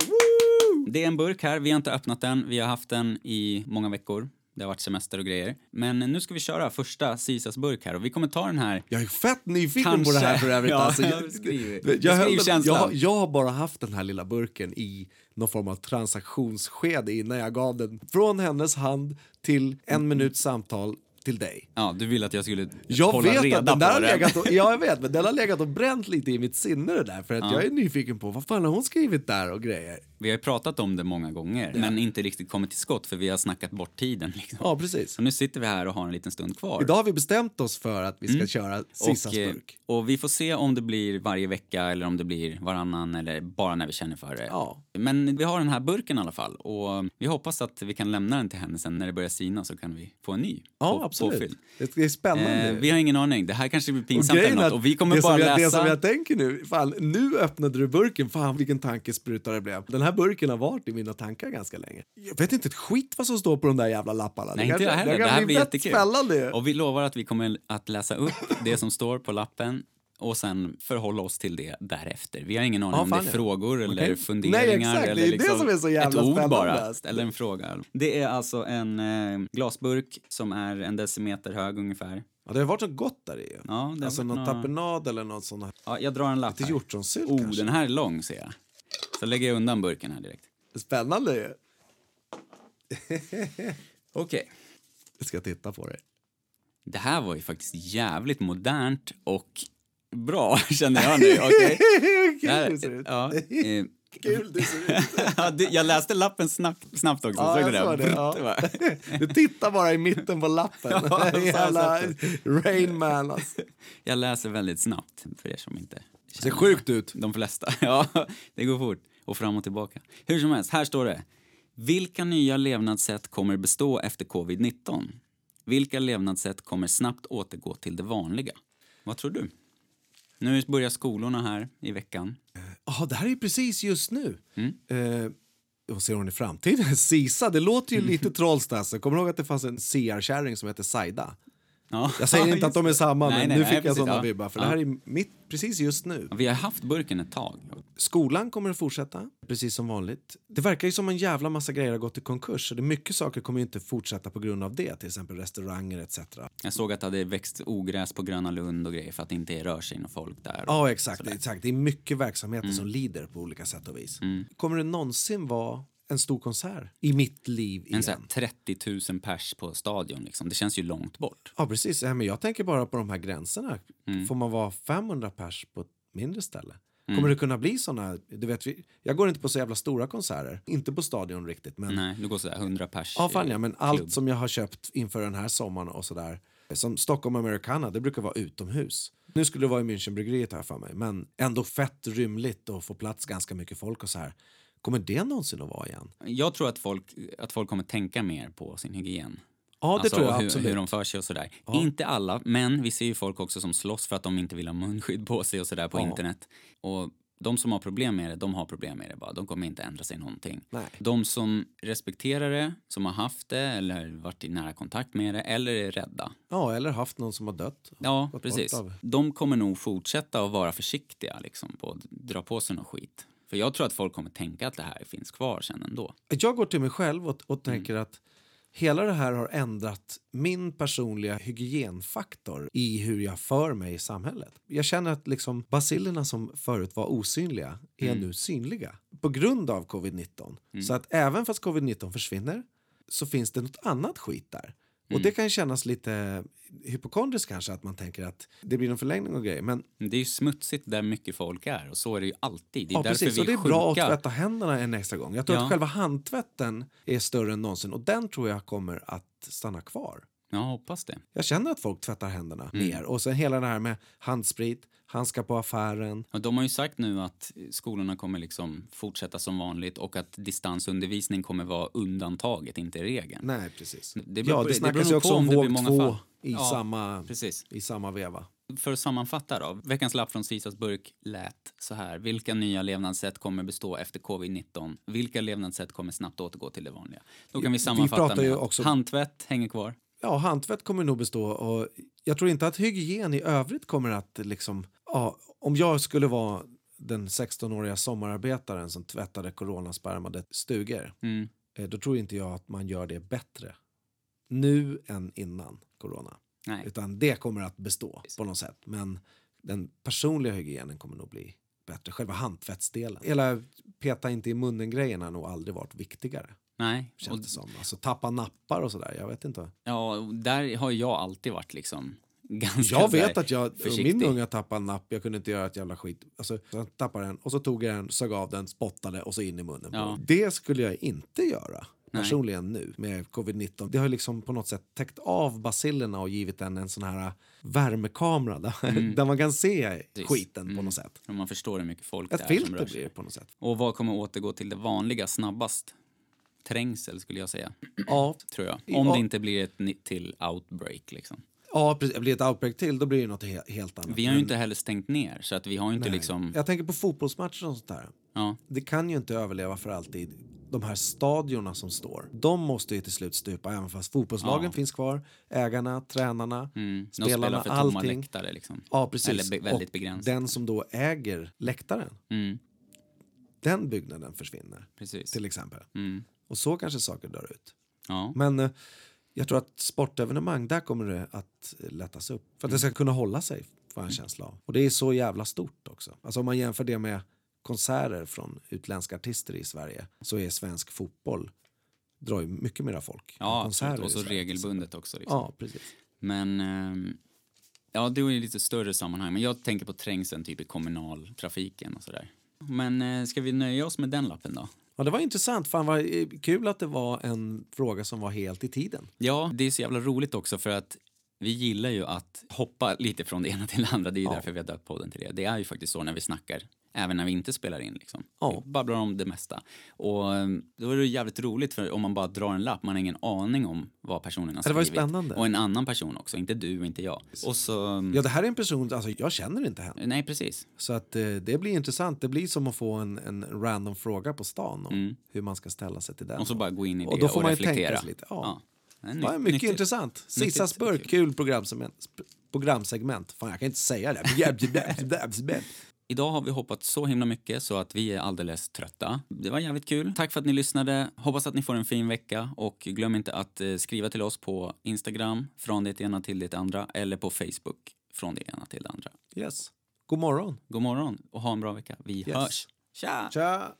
*laughs* Det är en burk här, vi har inte öppnat den, vi har haft den i många veckor. Det har varit semester och grejer. Men nu ska vi köra första Sisas burk här och vi kommer ta den här Jag är fett nyfiken Kanske. på det här för övrigt. Ja, alltså, jag jag, jag, beskriv höll- jag, känslan. har- jag har bara haft den här lilla burken i någon form av transaktionsskede innan jag gav den från hennes hand till en minuts samtal till dig. Ja, du ville att jag skulle Jag hålla vet reda att den där på den. och, ja, jag *laughs* vet, men den har legat och bränt lite i mitt sinne det där för att jag är nyfiken på vad fan har hon skrivit där och grejer. Vi har ju pratat om det många gånger, men inte riktigt kommit till skott för vi har snackat bort tiden. *laughs* Liksom. Ja, precis. Så nu sitter vi här och har en liten stund kvar. Idag har vi bestämt oss för att vi ska köra Sissas och, eh, burk. och vi får se om det blir varje vecka eller om det blir varannan eller bara när vi känner för det. Ja. Men vi har den här burken i alla fall och vi hoppas att vi kan lämna den till henne sen när det börjar sina så kan vi få en ny Ja, på, absolut. påfylld. Det är spännande. Eh, vi har ingen aning. Det här kanske blir Och pinsamt grejen eller något och vi kommer bara jag, läsa. Det som jag tänker nu, fan, nu öppnade du burken, fan vilken tankespruta det blev. Den här burken har varit i mina tankar ganska länge. Jag vet inte ett skit vad som står på de där jävla lapparna. Nej, det inte jag heller. det Det här bli blir jättekul. spännande. Och vi lovar att vi kommer att läsa upp det som står på lappen och sen förhålla oss till det därefter. Vi har ingen aning Ja, om det är frågor eller funderingar. Nej, exakt. Det eller det liksom som är så jävla Ett ord bara, eller en fråga. Det är alltså en eh, glasburk som är en decimeter hög ungefär. Ja, det har varit så gott där i. Ja, det alltså någon några- tapenad eller något sånt. här. Ja, jag drar en lapp Lite här. hjortronsylt Oh, kanske. den här är lång ser jag. Så lägger jag undan burken här direkt. Spännande ju. Okej. Jag ska titta på det. Det här var ju faktiskt jävligt modernt och bra, *laughs* känner jag nu. Okej. *laughs* Det här- Kul det ser ut. ja, eh, Kul det ser ut. *laughs* ja, det- jag läste lappen snabbt, snabbt också. Ja, jag du såg det, ja. Du tittar bara i mitten på lappen. Ja, så har jag Jävla sett Rain Man alltså. Jag läser väldigt snabbt, för er som inte Ser känner. sjukt ut. De flesta. Ja, det går fort. Och fram och tillbaka. Hur som helst, här står det. Vilka nya levnadssätt kommer bestå efter covid-19? Vilka levnadssätt kommer snabbt återgå till det vanliga? Vad tror du? Nu börjar skolorna här i veckan. Ja, det här är precis just nu. Mm. Eh, vad ser hon i framtiden? *laughs* Sisa, det låter ju *laughs* lite trollstasse. Kommer du ihåg att det fanns en CR-kärring som hette Saida? Ja. Jag säger *laughs* inte att de är samma, Nej, men nej, nu nej, fick jag såna ja. vibbar. För Ja. det här är mitt, precis just nu. Vi har haft burken ett tag. Skolan kommer att fortsätta, precis som vanligt. Det verkar ju som en jävla massa grejer har gått i konkurs. Så det mycket saker kommer ju inte fortsätta på grund av det. Till exempel restauranger etc. Jag såg att det hade växt ogräs på Gröna Lund och grejer för att det inte rör sig någon folk där. Ja, exakt. exakt. Det är mycket verksamheter som lider på olika sätt och vis. Kommer det någonsin vara en stor konsert i mitt liv igen? En här 30 000 pers på stadion liksom. Det känns ju långt bort. Ja, precis. Ja, men jag tänker bara på de här gränserna. Mm. Får man vara 500 pers på ett mindre ställe? Kommer det kunna bli såna? Du vet, jag går inte på så jävla stora konserter. Inte på stadion riktigt. Men, Nej, du går sådär 100 pers. ja, fan ja, men klubb. allt som jag har köpt inför den här sommaren och sådär. Som Stockholm Americana, det brukar vara utomhus. Nu skulle det vara i Münchenbryggeriet här för mig. Men ändå fett rymligt och få plats ganska mycket folk och så här. Kommer det någonsin att vara igen? Jag tror att folk, att folk kommer tänka mer på sin hygien. Ja, det Alltså, tror jag hur, absolut. hur de för sig och sådär. Inte alla, men vi ser ju folk också som slåss för att de inte vill ha munskydd på sig och sådär på Ja. internet. Och de som har problem med det, de har problem med det bara. De kommer inte ändra sig någonting. Nej. De som respekterar det, som har haft det eller varit i nära kontakt med det eller är rädda. Ja, eller haft någon som har dött. Ja, precis. De kommer nog fortsätta att vara försiktiga liksom, på att dra på sig någon skit. För jag tror att folk kommer tänka att det här finns kvar sen ändå. Jag går till mig själv och, och Mm. tänker att hela det här har ändrat min personliga hygienfaktor i hur jag för mig i samhället. Jag känner att liksom bacillerna som förut var osynliga är Mm. nu synliga på grund av covid-19. Så att även fast covid-19 försvinner så finns det något annat skit där. Och Mm. det kan kännas lite hypokondriskt kanske att man tänker att det blir en förlängning och grejer. Men Det är ju smutsigt där mycket folk är och så är det ju alltid. Det är Ja, därför precis. vi Och det är sjuka. bra att tvätta händerna en extra gång. Jag tror Ja. att själva handtvätten är större än någonsin och den tror jag kommer att stanna kvar. Jag hoppas det. Jag känner att folk tvättar händerna Mm. mer. Och sen hela det här med handsprit, handskar på affären. Och de har ju sagt nu att skolorna kommer liksom fortsätta som vanligt och att distansundervisning kommer vara undantaget, inte regeln. Nej, precis. Det beror ja, det snackas ju också om våg två i, Ja, samma, Precis. i samma veva. För att sammanfatta då. Veckans lapp från Sisas burk lät så här. Vilka nya levnadssätt kommer bestå efter covid-19? Vilka levnadssätt kommer snabbt återgå till det vanliga? Då kan vi sammanfatta ju med att också- handtvätt hänger kvar. Ja, handtvätt kommer nog bestå och jag tror inte att hygien i övrigt kommer att liksom... Ja, om jag skulle vara den 16-åriga sommararbetaren som tvättade coronaspermade stugor Mm. eh, då tror inte jag att man gör det bättre nu än innan corona. Nej. Utan det kommer att bestå på något sätt. Men den personliga hygienen kommer nog bli bättre. Själva handtvättsdelen. Hela peta inte i munnen-grejen har nog aldrig varit viktigare. Nej. Känns Och, det som. Alltså tappa nappar och sådär. Jag vet inte. ja, där har jag alltid varit liksom ganska Jag vet att jag, min unga tappade en napp, jag kunde inte göra ett jävla skit. Alltså, jag tappade den och så tog jag den, sög av den, spottade och så in i munnen. Ja. Det skulle jag inte göra. Personligen nu med covid-19. Det har liksom på något sätt täckt av bacillerna och givit den en sån här värmekamera där, där man kan se Mm. Precis. skiten på något sätt. Och man förstår hur mycket folk Ett det är som filter rör blir sig. det på något sätt. Och vad kommer återgå till det vanliga snabbast? Trängsel skulle jag säga, Ja, tror jag. Ja. Om det inte blir ett till outbreak liksom. ja precis. blir det ett outbreak till då blir det något he- helt annat. Vi har ju inte heller stängt ner så att vi har inte Nej. liksom... Jag tänker på fotbollsmatcher och sånt där. Ja, Det kan ju inte överleva för alltid. De här stadierna som står, de måste ju till slut stupa även fast fotbollslagen Ja. finns kvar. Ägarna, tränarna, mm. Spelarna, spelar för tomma allting. läktare liksom. Ja, precis. Eller be- väldigt begränsat. den som då äger läktaren, Mm, den byggnaden försvinner precis. till exempel. Mm. Och så kanske saker dör ut. Ja. Men eh, jag tror att sportevenemang, där kommer det att eh, lättas upp. För att det ska kunna hålla sig, får jag en känsla av. Och det är så jävla stort också. Alltså om man jämför det med konserter från utländska artister i Sverige så är svensk fotboll drar ju mycket mera folk. Ja, konserter. Och så regelbundet också. Liksom. Ja, precis. Men ehm, ja, det är ju lite större sammanhang. Men jag tänker på trängseln typ i kommunaltrafiken och sådär. Men eh, ska vi nöja oss med den lappen då? Ja, det var intressant. Fan vad eh, kul att det var en fråga som var helt i tiden. Ja, det är så jävla roligt också för att vi gillar ju att hoppa lite från det ena till det andra. Det är ju Ja. därför vi har döpt podden till det. Det är ju faktiskt så när vi snackar, även när vi inte spelar in liksom. Ja. Vi babblar om det mesta. Och eh, då är det jävligt roligt för om man bara drar en lapp, man har ingen aning om vad personen har Ja, det var skrivit. spännande. Och en annan person också, inte du och inte jag. Och så... Ja, det här är en person, alltså jag känner inte henne. Nej, precis. Så att eh, det blir intressant. Det blir som att få en, en random fråga på stan om hur man ska ställa sig till den. Mm. Och så bara gå in i det Och då får och man reflektera. tänka sig lite. Ja. Det är Ja, nytt- mycket nyttigt. intressant. Sissas burk, kul programsegment. programsegment. Fan, jag kan inte säga det. Idag har vi hoppat så himla mycket så att vi är alldeles trötta. Det var jävligt kul. Tack för att ni lyssnade. Hoppas att ni får en fin vecka och glöm inte att eh, skriva till oss på Instagram, från det ena till det andra, eller på Facebook, från det ena till det andra. yes. God morgon. God morgon och ha en bra vecka. Vi Yes. hörs. Tja! Tja!